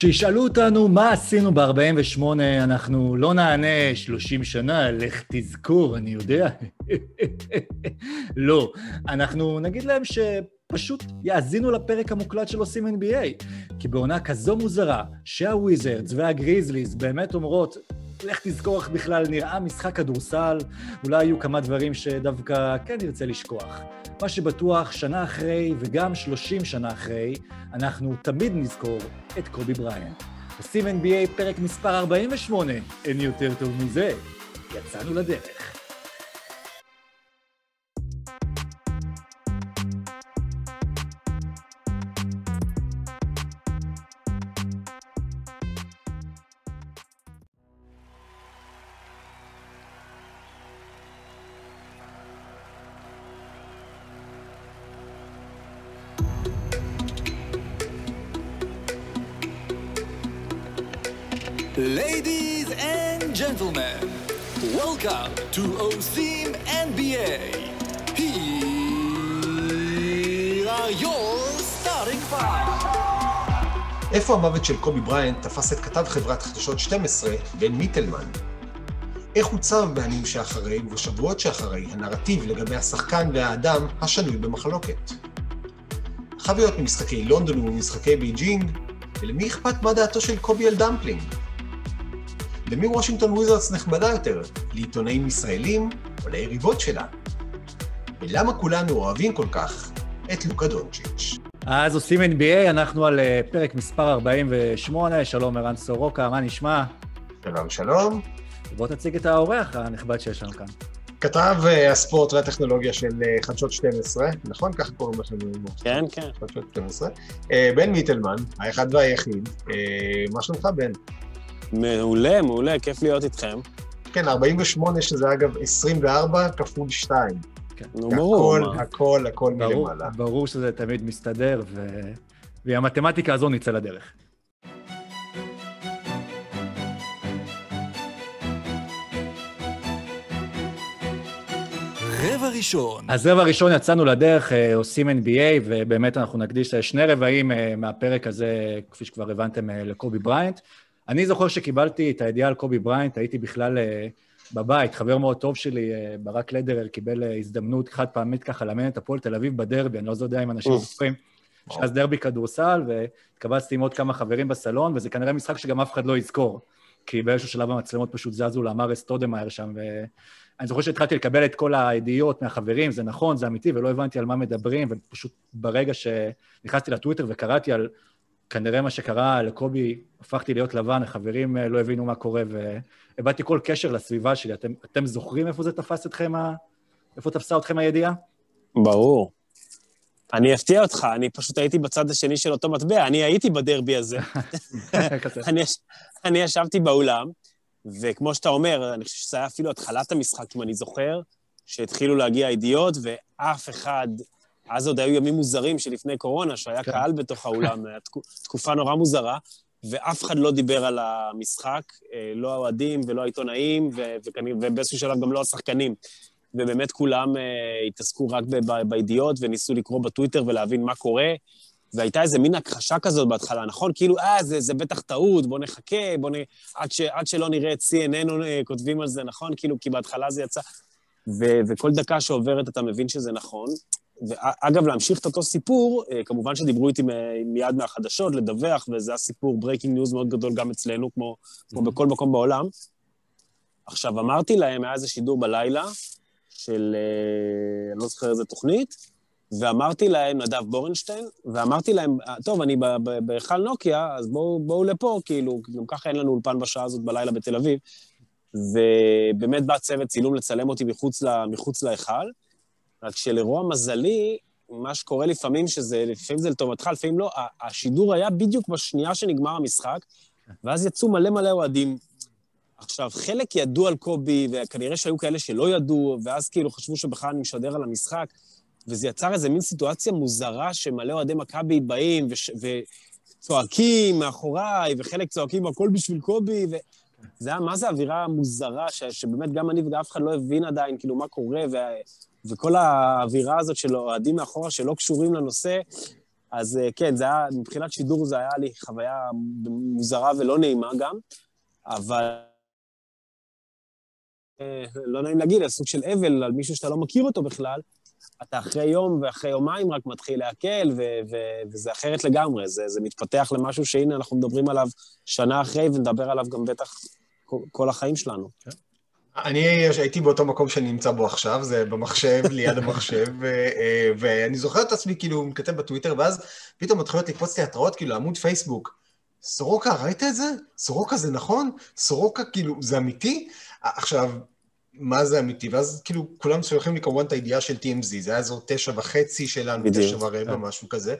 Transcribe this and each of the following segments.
כשישאלו אותנו מה עשינו ב-48, אנחנו לא נענה 30 שנה, לך תזכור, אני יודע. לא, אנחנו נגיד להם שפשוט יאזינו לפרק המוקלט של עושים NBA, כי בעונה כזו מוזרה, שהוויזרדס והגריזליז באמת אומרות, לך תזכור איך בכלל נראה משחק כדורסל, אולי יהיו כמה דברים שדווקא כן נרצה לשכוח. מה שבטוח, שנה אחרי וגם 30 שנה אחרי, אנחנו תמיד נזכור את קובי בריינט. עושים NBA פרק מספר 48, אין יותר טוב מזה. יצאנו לדרך. Welcome to עושים NBA. Here are your starting five. איפה המוות של קובי בריינט תפס את כתב חברת חדשות 12, בן מיטלמן? איך עוצב בימים שאחרי ובשבועות שאחרי הנרטיב לגבי השחקן והאדם השנוי במחלוקת? חוויות ממשחקי לונדון וממשחקי בייג'ינג, ולמי אכפת מה דעתו של קובי על דמפלינג? למי וושינגטון וויזרדס נחמדה יותר? לעיתונאים ישראלים או ליריבות שלה? ולמה כולנו אוהבים כל כך את לוקה דונצ'יץ'? אז עושים NBA, אנחנו על אה, פרק מספר 48, שלום ערן סורוקה, מה נשמע? שלום שלום. בוא תציג את האורח הנכבד שיש לנו כאן. כתב אה, הספורט והטכנולוגיה של אה, חדשות 12, נכון? ככה קוראים לכם. כן, כן. חדשות 12. אה, בן מיטלמן, האחד והיחיד. מה שלומך, בן? מעולה, מעולה, כיף להיות איתכם. כן, 48, שזה אגב 24 כפול 2. נו, ברור. הכל, מה. הכל, הכל ברור, מלמעלה. ברור שזה תמיד מסתדר, ו... והמתמטיקה הזו נצא לדרך. רבע ראשון. אז רבע ראשון יצאנו לדרך, אה, עושים NBA, ובאמת אנחנו נקדיש שני רבעים אה, מהפרק הזה, כפי שכבר הבנתם, אה, לקובי בריינט. אני זוכר שקיבלתי את הידיעה על קובי בריינט, הייתי בכלל אה, בבית, חבר מאוד טוב שלי, אה, ברק לדרר, קיבל אה, הזדמנות חד פעמית ככה לאמן את הפועל תל אביב בדרבי, אני לא יודע אם אנשים. זוכרים, שאז דרבי כדורסל, והתקבצתי עם עוד כמה חברים בסלון, וזה כנראה משחק שגם אף אחד לא יזכור, כי באיזשהו שלב המצלמות פשוט זזו לאמארה סטודמאייר שם, ואני זוכר שהתחלתי לקבל את כל הידיעות מהחברים, זה נכון, זה אמיתי, ולא הבנתי על מה מדברים, ופשוט ברגע שנכנסתי לטוויטר וקראתי על כנראה מה שקרה לקובי, הפכתי להיות לבן, החברים אה, לא הבינו מה קורה, ואיבדתי כל קשר לסביבה שלי. אתם, אתם זוכרים איפה זה תפס אתכם, ה... איפה תפסה אתכם הידיעה? ברור. אני אפתיע אותך, אני פשוט הייתי בצד השני של אותו מטבע, אני הייתי בדרבי הזה. אני, אני ישבתי באולם, וכמו שאתה אומר, אני חושב שזה היה אפילו התחלת המשחק, אם אני זוכר, שהתחילו להגיע ידיעות, ואף אחד, אז עוד היו ימים מוזרים שלפני קורונה, שהיה כן. קהל בתוך האולם, תקופה נורא מוזרה, ואף אחד לא דיבר על המשחק, אה, לא האוהדים ולא העיתונאים, ו- ובאיזשהו שלב גם לא השחקנים. ובאמת כולם אה, התעסקו רק ב- בידיעות וניסו לקרוא בטוויטר ולהבין מה קורה. והייתה איזה מין הכחשה כזאת בהתחלה, נכון? כאילו, אה, זה, זה בטח טעות, בוא נחכה, בוא נ... עד, ש... עד שלא נראה את CNN אה, כותבים על זה, נכון? כאילו, כי בהתחלה זה יצא... ו... וכל דקה שעוברת אתה מבין שזה נכון. ואגב, להמשיך את אותו סיפור, אה, כמובן שדיברו איתי מיד מהחדשות, לדווח, וזה היה סיפור breaking news מאוד גדול גם אצלנו, כמו, כמו בכל מקום בעולם. עכשיו, אמרתי להם, היה איזה שידור בלילה של, אה, אני לא זוכר איזה תוכנית, ואמרתי להם, נדב בורנשטיין, ואמרתי להם, "אה, טוב, אני בהיכל נוקיה, אז בואו, בואו לפה, כאילו, גם ככה אין לנו אולפן בשעה הזאת בלילה בתל אביב. ובאמת בא צוות צילום לצלם אותי מחוץ, להיכל, רק שלרוע מזלי, מה שקורה לפעמים, שזה, לפעמים זה לטובתך, לפעמים לא, השידור היה בדיוק בשנייה שנגמר המשחק, ואז יצאו מלא מלא אוהדים. עכשיו, חלק ידעו על קובי, וכנראה שהיו כאלה שלא ידעו, ואז כאילו חשבו שבכלל אני משדר על המשחק, וזה יצר איזה מין סיטואציה מוזרה שמלא אוהדי מכבי באים וש... וצועקים מאחוריי, וחלק צועקים הכל בשביל קובי, וזה היה, מה זה אווירה מוזרה, ש... שבאמת גם אני וגם אף אחד לא הבין עדיין, כאילו, מה קורה, ו... וכל האווירה הזאת של אוהדים מאחורה שלא קשורים לנושא, אז אה, כן, זה היה, מבחינת שידור זה היה לי חוויה מוזרה ולא נעימה גם, אבל אה, לא נעים להגיד, על סוג של אבל על מישהו שאתה לא מכיר אותו בכלל, אתה אחרי יום ואחרי יומיים רק מתחיל להקל, ו- ו- וזה אחרת לגמרי. זה, זה מתפתח למשהו שהנה, אנחנו מדברים עליו שנה אחרי, ונדבר עליו גם בטח כל החיים שלנו. כן. אני הייתי באותו מקום שאני נמצא בו עכשיו, זה במחשב, ליד המחשב, אה, ואני זוכר את עצמי כאילו מכתב בטוויטר, ואז פתאום מתחילות לקפוץ לי התראות, כאילו, עמוד פייסבוק. סורוקה, ראית את זה? סורוקה זה נכון? סורוקה, כאילו, זה אמיתי? עכשיו, מה זה אמיתי? ואז כאילו כולם שולחים לי כמובן את הידיעה של TMZ, זה היה איזו תשע וחצי שלנו, תשע ורבע, כן. משהו כזה,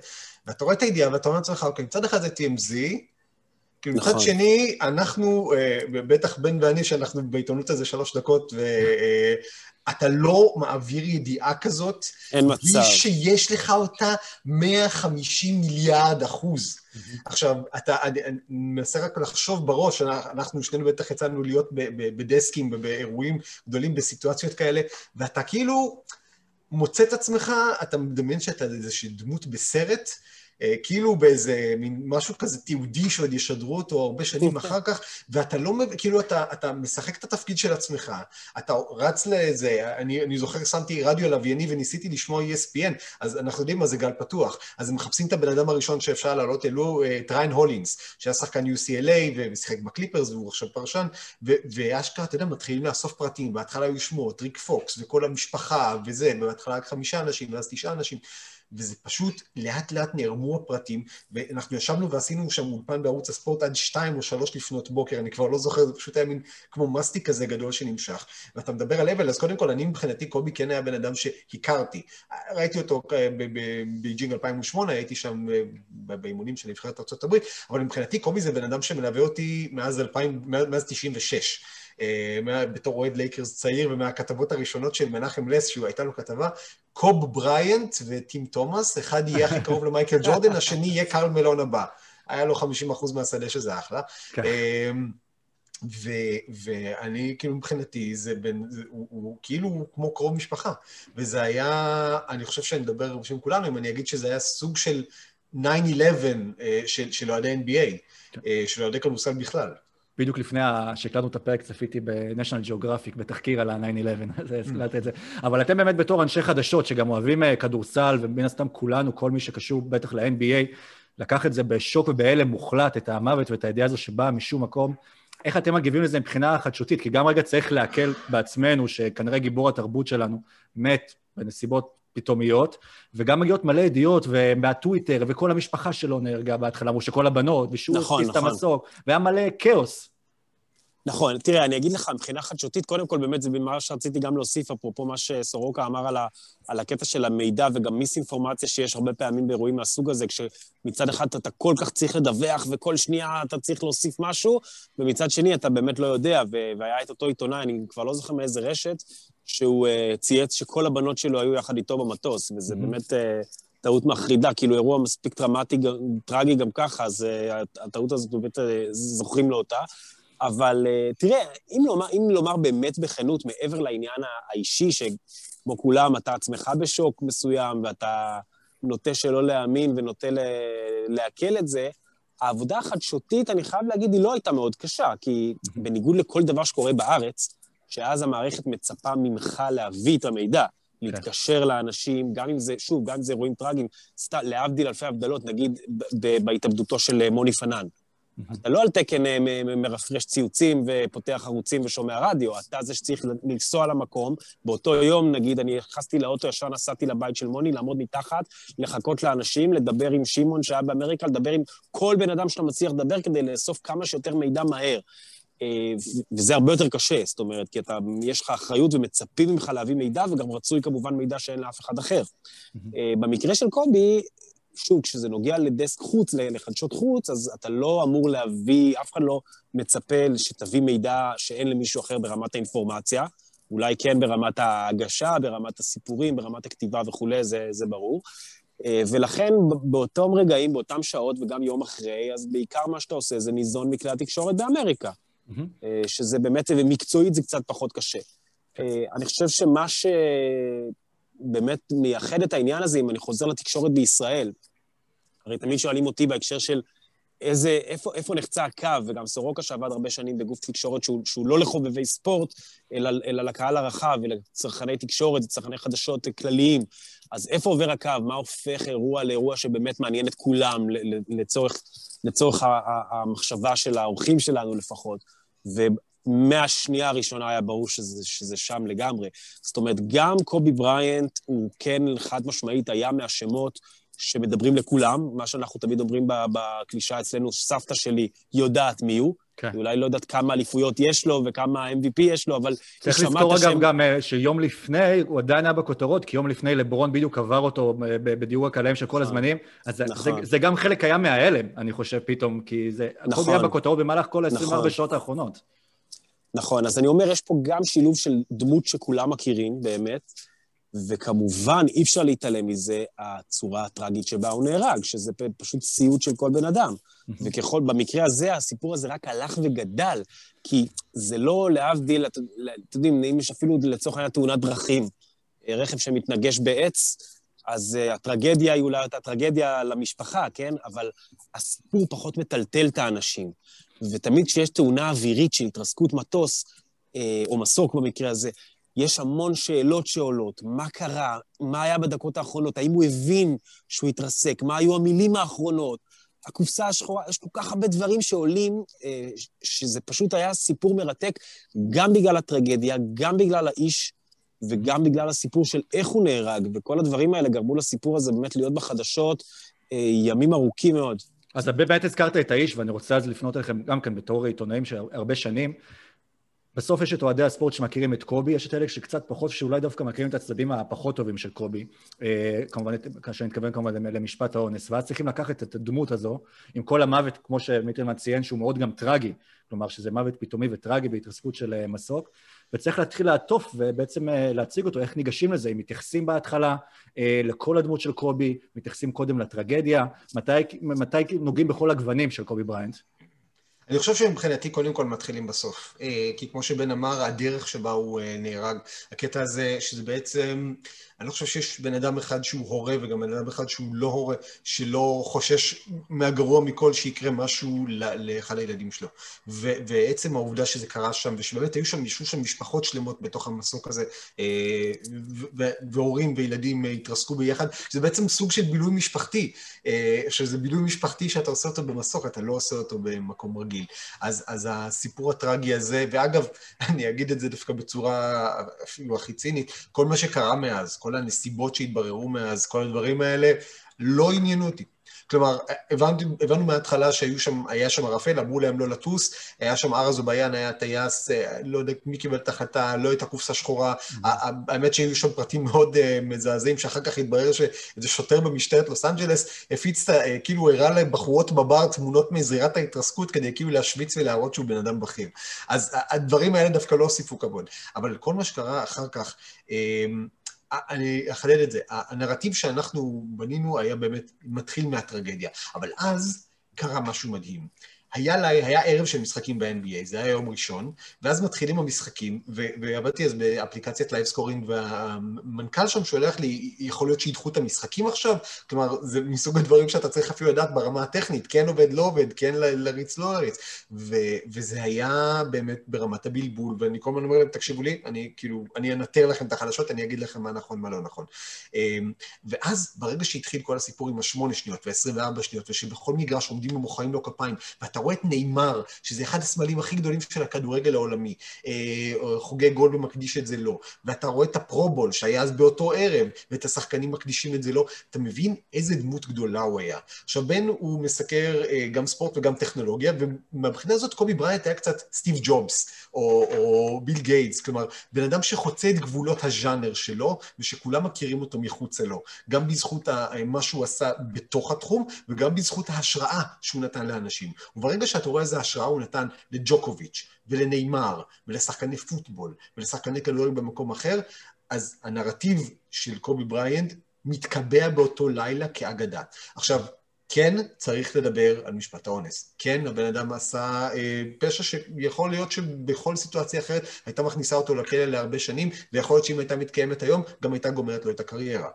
ואתה רואה את הידיעה ואתה אומר לעצמך, אוקיי, מצד אחד זה TMZ, כאילו מצד נכון. שני, אנחנו, אה, בטח בן ואני, שאנחנו בעיתונות הזה שלוש דקות, ואתה אה, לא מעביר ידיעה כזאת, אין מצב. בלי שיש לך אותה 150 מיליארד אחוז. עכשיו, אתה, אני מנסה רק לחשוב בראש, אנחנו שנינו בטח יצאנו להיות בדסקים ובאירועים גדולים בסיטואציות כאלה, ואתה כאילו מוצא את עצמך, אתה מדמיין שאתה איזושהי דמות בסרט, כאילו באיזה מין משהו כזה תיעודי שעוד ישדרו אותו הרבה שנים אחר כך, ואתה לא, כאילו אתה, אתה משחק את התפקיד של עצמך, אתה רץ לאיזה, אני, אני זוכר, שמתי רדיו לוויני וניסיתי לשמוע ESPN, אז אנחנו יודעים מה זה גל פתוח, אז הם מחפשים את הבן אדם הראשון שאפשר לעלות, אלו אה, את ריין הולינס, שהיה שחקן UCLA ושיחק בקליפרס והוא עכשיו פרשן, ואשכרה, אתה יודע, מתחילים לאסוף פרטים, בהתחלה היו שמות, ריק פוקס וכל המשפחה וזה, בהתחלה רק חמישה אנשים ואז תשעה אנשים. וזה פשוט לאט לאט נערמו הפרטים, ואנחנו ישבנו ועשינו שם אולפן בערוץ הספורט עד שתיים או שלוש לפנות בוקר, אני כבר לא זוכר, זה פשוט היה מין כמו מסטיק כזה גדול שנמשך. ואתה מדבר על אבל, אז קודם כל, אני מבחינתי, קובי כן היה בן אדם שהכרתי. ראיתי אותו אה, בבייג'ינג 2008, הייתי שם אה, באימונים של נבחרת ארה"ב, אבל מבחינתי קובי זה בן אדם שמלווה אותי מאז 2000, מאז 96. אה, בתור אוהד לייקרס צעיר, ומהכתבות הראשונות של מנחם לס, שהוא הייתה לו כתבה, קוב בריאנט וטים תומאס, אחד יהיה הכי קרוב למייקל ג'ורדן, השני יהיה קרל מלון הבא. היה לו 50% מהשדה שזה אחלה. כן. אמ, ו- ואני, כאילו, מבחינתי, זה בין, זה, הוא, הוא כאילו כמו קרוב משפחה. וזה היה, אני חושב שאני מדבר בשביל כולנו, אם אני אגיד שזה היה סוג של 9-11 אה, של, של אוהדי NBA, כן. אה, של אוהדי כדורסל בכלל. בדיוק לפני שהקלטנו את הפרק, צפיתי ב-National Geographic, בתחקיר על ה-9-11, אז הזכרת את זה. אבל אתם באמת בתור אנשי חדשות, שגם אוהבים אה, כדורסל, ומן הסתם כולנו, כל מי שקשור בטח ל-NBA, לקח את זה בשוק ובהלם מוחלט, את המוות ואת הידיעה הזו שבאה משום מקום. איך אתם מגיבים לזה מבחינה חדשותית? כי גם רגע צריך להקל בעצמנו, שכנראה גיבור התרבות שלנו מת בנסיבות פתאומיות, וגם מגיעות מלא ידיעות, ומהטוויטר, וכל המשפחה שלו נהרגה בהתחלה, אמרו שכל הבנות, ושהוא נכון, נכון. את המסוק, והיה מלא כאוס. נכון, תראה, אני אגיד לך, מבחינה חדשותית, קודם כל, באמת, זה מה שרציתי גם להוסיף, אפרופו מה שסורוקה אמר על, ה, על הקטע של המידע וגם מיסאינפורמציה שיש הרבה פעמים באירועים מהסוג הזה, כשמצד אחד אתה כל כך צריך לדווח וכל שנייה אתה צריך להוסיף משהו, ומצד שני אתה באמת לא יודע, והיה את אותו עיתונאי, אני כבר לא זוכר מאיזה רשת, שהוא uh, צייץ שכל הבנות שלו היו יחד איתו במטוס, וזה mm-hmm. באמת... Uh, טעות מחרידה, כאילו אירוע מספיק טראומטי, טרגי גם ככה, אז uh, הטעות הזאת באמת uh, זוכרים לו אותה. אבל uh, תראה, אם לומר, אם לומר באמת בכנות, מעבר לעניין האישי, שכמו כולם, אתה עצמך בשוק מסוים, ואתה נוטה שלא להאמין ונוטה לעכל את זה, העבודה החדשותית, אני חייב להגיד, היא לא הייתה מאוד קשה, כי בניגוד לכל דבר שקורה בארץ, שאז המערכת מצפה ממך להביא את המידע, כן. להתקשר לאנשים, גם אם זה, שוב, גם אם זה אירועים טראגיים, להבדיל אלפי הבדלות, נגיד בהתאבדותו של אה, מוני פנן. אתה לא על תקן אה, מרפרש ציוצים ופותח ערוצים ושומע רדיו, אתה זה שצריך לנסוע למקום. באותו יום, נגיד, אני נכנסתי לאוטו, ישר נסעתי לבית של מוני, לעמוד מתחת, לחכות לאנשים, לדבר עם שמעון שהיה באמריקה, לדבר עם כל בן אדם שאתה מצליח לדבר כדי לאסוף כמה שיותר מידע מהר. אה, וזה הרבה יותר קשה, זאת אומרת, כי אתה, יש לך אחריות ומצפים ממך להביא מידע, וגם רצוי כמובן מידע שאין לאף אחד אחר. Mm-hmm. במקרה של קובי, שוב, כשזה נוגע לדסק חוץ, לחדשות חוץ, אז אתה לא אמור להביא, אף אחד לא מצפה שתביא מידע שאין למישהו אחר ברמת האינפורמציה. אולי כן ברמת ההגשה, ברמת הסיפורים, ברמת הכתיבה וכולי, זה, זה ברור. אה, ולכן באותם רגעים, באותם שעות וגם יום אחרי, אז בעיקר מה שאתה עושה זה ניזון מכלי התקשורת באמריקה, mm-hmm. שזה באמת, ומקצועית זה קצת פחות קשה. אה, אני חושב שמה שבאמת מייחד את העניין הזה, אם אני חוזר לתקשורת בישראל, הרי תמיד שואלים אותי בהקשר של איזה, איפה, איפה נחצה הקו, וגם סורוקה שעבד הרבה שנים בגוף תקשורת שהוא, שהוא לא לחובבי ספורט, אלא, אלא לקהל הרחב ולצרכני תקשורת, צרכני חדשות כלליים. אז איפה עובר הקו? מה הופך אירוע לאירוע שבאמת מעניין את כולם, לצורך, לצורך המחשבה של האורחים שלנו לפחות? ומהשנייה הראשונה היה ברור שזה, שזה שם לגמרי. זאת אומרת, גם קובי בריינט הוא כן חד משמעית היה מהשמות שמדברים לכולם, מה שאנחנו תמיד אומרים בקלישה אצלנו, סבתא שלי יודעת מי הוא. כן. היא אולי לא יודעת כמה אליפויות יש לו וכמה MVP יש לו, אבל צריך לזכור אגב שם... גם אה, שיום לפני, הוא עדיין היה בכותרות, כי יום לפני לברון בדיוק עבר אותו אה, בדיוק הקלעים של כל נכון. הזמנים, אז נכון. זה, זה גם חלק היה מההלם, אני חושב, פתאום, כי זה... נכון. הכל היה בכותרות במהלך כל ה-24 נכון. שעות האחרונות. נכון, אז אני אומר, יש פה גם שילוב של דמות שכולם מכירים, באמת, וכמובן, אי אפשר להתעלם מזה, הצורה הטראגית שבה הוא נהרג, שזה פשוט סיוט של כל בן אדם. וככל, במקרה הזה, הסיפור הזה רק הלך וגדל, כי זה לא להבדיל, אתם יודעים, אם יש אפילו לצורך העניין תאונת דרכים, אה, רכב שמתנגש בעץ, אז uh, הטרגדיה היא אולי אותה טרגדיה למשפחה, כן? אבל הסיפור פחות מטלטל את האנשים. ותמיד כשיש תאונה אווירית של התרסקות מטוס, אה, או מסוק במקרה הזה, יש המון שאלות שעולות. מה קרה? מה היה בדקות האחרונות? האם הוא הבין שהוא התרסק? מה היו המילים האחרונות? הקופסה השחורה, יש כל כך הרבה דברים שעולים, אה, שזה פשוט היה סיפור מרתק, גם בגלל הטרגדיה, גם בגלל האיש וגם בגלל הסיפור של איך הוא נהרג, וכל הדברים האלה גרמו לסיפור הזה באמת להיות בחדשות אה, ימים ארוכים מאוד. אז באמת הזכרת את האיש, ואני רוצה אז לפנות אליכם גם כן בתור עיתונאים של הרבה שנים. בסוף יש את אוהדי הספורט שמכירים את קובי, יש את אלה שקצת פחות, שאולי דווקא מכירים את הצדדים הפחות טובים של קובי, אה, כמובן, כאשר אני מתכוון כמובן למשפט האונס, ואז צריכים לקחת את הדמות הזו, עם כל המוות, כמו שמיטלמן ציין, שהוא מאוד גם טרגי, כלומר שזה מוות פתאומי וטרגי בהתרסקות של אה, מסוק, וצריך להתחיל לעטוף ובעצם אה, להציג אותו, איך ניגשים לזה, אם מתייחסים בהתחלה לכל הדמות של קובי, מתייחסים קודם לטרגדיה, מתי, מתי נוגעים בכל הגוונים של קובי בריינט? אני חושב שמבחינתי קודם כל מתחילים בסוף. אה, כי כמו שבן אמר, הדרך שבה הוא אה, נהרג, הקטע הזה, שזה בעצם... אני לא חושב שיש בן אדם אחד שהוא הורה וגם בן אדם אחד שהוא לא הורה, שלא חושש מהגרוע מכל שיקרה משהו לאחד הילדים שלו. ו- ועצם העובדה שזה קרה שם, ושבאמת היו שם, ישבו שם משפחות שלמות בתוך המסוק הזה, אה, והורים וילדים התרסקו ביחד, זה בעצם סוג של בילוי משפחתי, שזה בילוי משפחתי שאתה עושה אותו במסוק, אתה לא עושה אותו במקום רגיל. אז, אז הסיפור הטרגי הזה, ואגב, אני אגיד את זה דווקא בצורה אפילו הכי צינית, כל מה שקרה מאז, כל הנסיבות שהתבררו מאז, כל הדברים האלה, לא עניינו אותי. כלומר, הבנתי, הבנו מההתחלה שהיו שם, היה שם ערפל, אמרו להם לא לטוס, היה שם ארז אוביאן, היה טייס, אה, לא יודע מי קיבל את ההחלטה, לא הייתה קופסה שחורה. Mm-hmm. האמת שהיו שם פרטים מאוד uh, מזעזעים, שאחר כך התברר שאיזה שוטר במשטרת לוס אנג'לס הפיץ, uh, כאילו הראה לבחורות בבר תמונות מזירת ההתרסקות, כדי כאילו להשוויץ ולהראות שהוא בן אדם בכיר. אז הדברים האלה דווקא לא הוסיפו כבוד. אבל כל מה שקרה אחר כך, uh, אני אחדד את זה, הנרטיב שאנחנו בנינו היה באמת מתחיל מהטרגדיה, אבל אז קרה משהו מדהים. היה, לה, היה ערב של משחקים ב-NBA, זה היה יום ראשון, ואז מתחילים המשחקים, ועבדתי אז באפליקציית live scoring, והמנכ"ל שם שולח לי, יכול להיות שידחו את המשחקים עכשיו? כלומר, זה מסוג הדברים שאתה צריך אפילו לדעת ברמה הטכנית, כן עובד, לא עובד, כן לריץ, לא לריץ. ו- וזה היה באמת ברמת הבלבול, ואני כל הזמן אומר להם, תקשיבו לי, אני כאילו, אני אנטר לכם את החדשות, אני אגיד לכם מה נכון, מה לא נכון. אמ, ואז, ברגע שהתחיל כל הסיפור עם השמונה שניות, וה-24 שניות, ושבכל מגרש עומדים ואתה אתה רואה את נאמר, שזה אחד הסמלים הכי גדולים של הכדורגל העולמי, אה, חוגג גול ומקדיש את זה לו, ואתה רואה את ה-Pro Bowl שהיה אז באותו ערב, ואת השחקנים מקדישים את זה לו, אתה מבין איזה דמות גדולה הוא היה. עכשיו, בן הוא מסקר אה, גם ספורט וגם טכנולוגיה, ומהבחינה הזאת קובי בריינט היה קצת סטיב ג'ובס, או, או ביל גייטס, כלומר, בן אדם שחוצה את גבולות הז'אנר שלו, ושכולם מכירים אותו מחוצה לו. גם בזכות מה שהוא עשה בתוך התחום, וגם בזכות ההשראה שהוא נתן לאנשים. וברגע שאתה רואה איזה השראה הוא נתן לג'וקוביץ' ולנאמר, ולשחקני פוטבול, ולשחקני כדורגל במקום אחר, אז הנרטיב של קובי בריינט מתקבע באותו לילה כאגדה. עכשיו, כן צריך לדבר על משפט האונס. כן, הבן אדם עשה אה, פשע שיכול להיות שבכל סיטואציה אחרת הייתה מכניסה אותו לכלא להרבה שנים, ויכול להיות שאם הייתה מתקיימת היום, גם הייתה גומרת לו את הקריירה.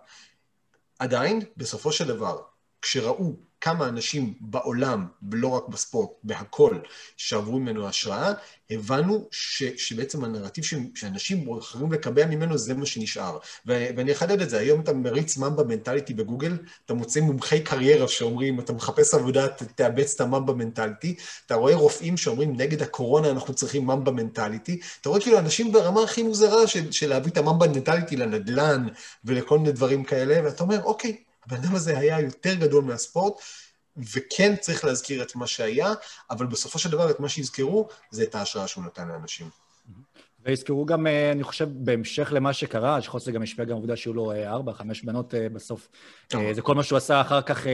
עדיין, בסופו של דבר, כשראו כמה אנשים בעולם, ולא רק בספורט, בהכל, שעברו ממנו השראה, הבנו ש, שבעצם הנרטיב ש, שאנשים בוחרים לקבע ממנו זה מה שנשאר. ו, ואני אחדד את זה, היום אתה מריץ ממבה מנטליטי בגוגל, אתה מוצא מומחי קריירה שאומרים, אתה מחפש עבודה, תאבץ את הממבה מנטליטי, אתה רואה רופאים שאומרים, נגד הקורונה אנחנו צריכים ממבה מנטליטי, אתה רואה כאילו אנשים ברמה הכי מוזרה של, של להביא את הממבה מנטליטי לנדל"ן ולכל מיני דברים כאלה, ואתה אומר, אוקיי, הבן אדם הזה היה יותר גדול מהספורט, וכן צריך להזכיר את מה שהיה, אבל בסופו של דבר את מה שיזכרו זה את ההשראה שהוא נתן לאנשים. ויזכרו גם, אה, אני חושב, בהמשך למה שקרה, להיות שזה גם השפיע גם עובדה שהיו לו אה, ארבע, חמש בנות אה, בסוף. זה כל מה שהוא עשה אחר כך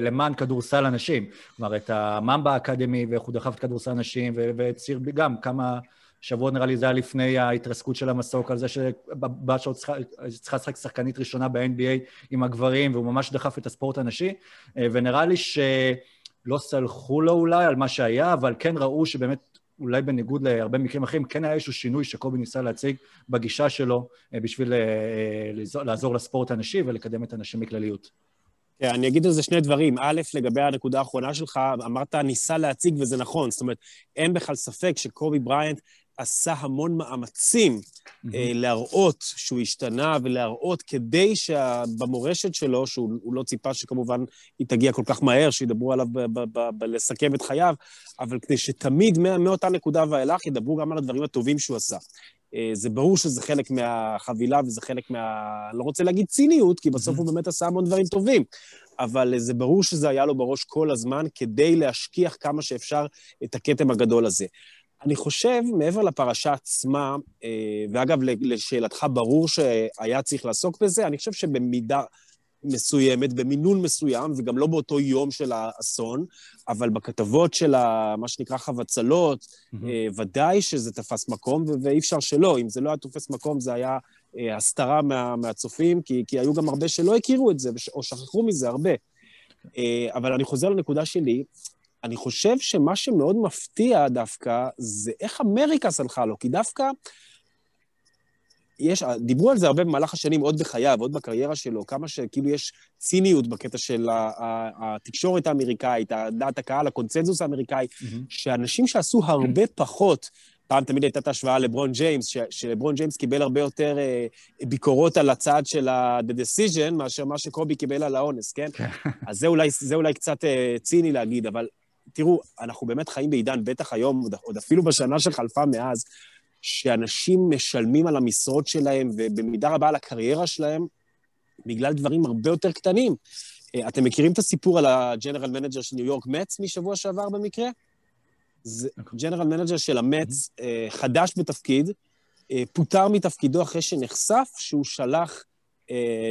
למען כדורסל הנשים. כלומר, את הממבה האקדמי, ואיך הוא דחף את כדורסל הנשים, והצהיר גם כמה שבוע נראה לי זה היה לפני ההתרסקות של המסוק, על זה שבת שלו צריכה לשחק שחקנית ראשונה ב-NBA עם הגברים, והוא ממש דחף את הספורט הנשי, ונראה לי שלא סלחו לו אולי על מה שהיה, אבל כן ראו שבאמת, אולי בניגוד להרבה מקרים אחרים, כן היה איזשהו שינוי שקובי ניסה להציג בגישה שלו אה, בשביל אה, אה, לעזור לספורט הנשי ולקדם את הנשים בכלליות. אני אגיד על זה שני דברים. א', לגבי הנקודה האחרונה שלך, אמרת ניסה להציג וזה נכון. זאת אומרת, אין בכלל ספק שקובי בריינט עשה המון מאמצים mm-hmm. להראות שהוא השתנה ולהראות כדי שבמורשת שלו, שהוא לא ציפה שכמובן היא תגיע כל כך מהר, שידברו עליו בלסכם את חייו, אבל כדי שתמיד מאותה נקודה ואילך ידברו גם על הדברים הטובים שהוא עשה. אה, זה ברור שזה חלק מהחבילה וזה חלק מה... לא רוצה להגיד ציניות, כי בסוף mm-hmm. הוא באמת עשה המון דברים טובים, אבל זה ברור שזה היה לו בראש כל הזמן כדי להשכיח כמה שאפשר את הכתם הגדול הזה. אני חושב, מעבר לפרשה עצמה, אה, ואגב, לשאלתך, ברור שהיה צריך לעסוק בזה, אני חושב שבמידה מסוימת, במינון מסוים, וגם לא באותו יום של האסון, אבל בכתבות של ה, מה שנקרא חבצלות, mm-hmm. ודאי שזה תפס מקום, ואי אפשר שלא. אם זה לא היה תופס מקום, זה היה אה, הסתרה מה, מהצופים, כי, כי היו גם הרבה שלא הכירו את זה, או שכחו מזה הרבה. אבל אני חוזר לנקודה שלי, אני חושב שמה שמאוד מפתיע דווקא, זה איך אמריקה סלחה לו, כי דווקא... יש, דיברו על זה הרבה במהלך השנים, עוד בחייו, עוד בקריירה שלו, כמה שכאילו יש ציניות בקטע של התקשורת האמריקאית, דעת הקהל, הקונצנזוס האמריקאי, mm-hmm. שאנשים שעשו הרבה פחות, פעם תמיד הייתה את ההשוואה לברון ג'יימס, ש, שלברון ג'יימס קיבל הרבה יותר אה, ביקורות על הצד של ה-the decision, מאשר מה שקובי קיבל על האונס, כן? כן. אז זה אולי, זה אולי קצת אה, ציני להגיד, אבל תראו, אנחנו באמת חיים בעידן, בטח היום, עוד, עוד אפילו בשנה שחלפה מאז, שאנשים משלמים על המשרות שלהם, ובמידה רבה על הקריירה שלהם, בגלל דברים הרבה יותר קטנים. אה, אתם מכירים את הסיפור על ה-general manager של ניו יורק מץ משבוע שעבר במקרה? זה general manager של המץ, אה, חדש בתפקיד, אה, פוטר מתפקידו אחרי שנחשף שהוא שלח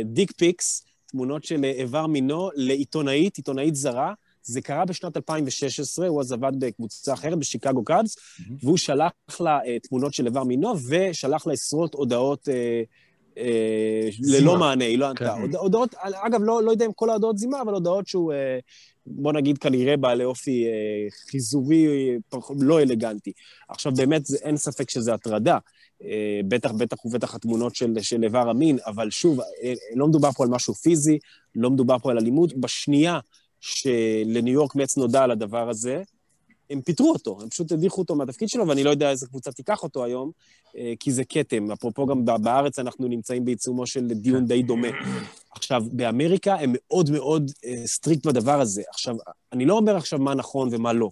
dick pics, תמונות של איבר מינו, לעיתונאית, עיתונאית זרה, זה קרה בשנת 2016, הוא אז עבד בקבוצה אחרת, בשיקגו קאבס, mm-hmm. והוא שלח לה uh, תמונות של איבר מינו, ושלח לה עשרות הודעות uh, uh, ללא מענה, היא לא ענתה. כן. הודעות, אגב, לא, לא יודע אם כל ההודעות זימה, אבל הודעות שהוא, uh, בוא נגיד, כנראה בעלי אופי uh, חיזורי, לא אלגנטי. עכשיו, באמת, זה, אין ספק שזה הטרדה. Uh, בטח, בטח ובטח התמונות של, של איבר המין, אבל שוב, לא מדובר פה על משהו פיזי, לא מדובר פה על אלימות. בשנייה שלניו יורק מץ נודע על הדבר הזה, הם פיטרו אותו, הם פשוט הדיחו אותו מהתפקיד שלו, ואני לא יודע איזה קבוצה תיקח אותו היום, אה, כי זה כתם. אפרופו, גם בארץ אנחנו נמצאים בעיצומו של דיון די דומה. עכשיו, באמריקה הם מאוד מאוד אה, strict בדבר הזה. עכשיו, אני לא אומר עכשיו מה נכון ומה לא,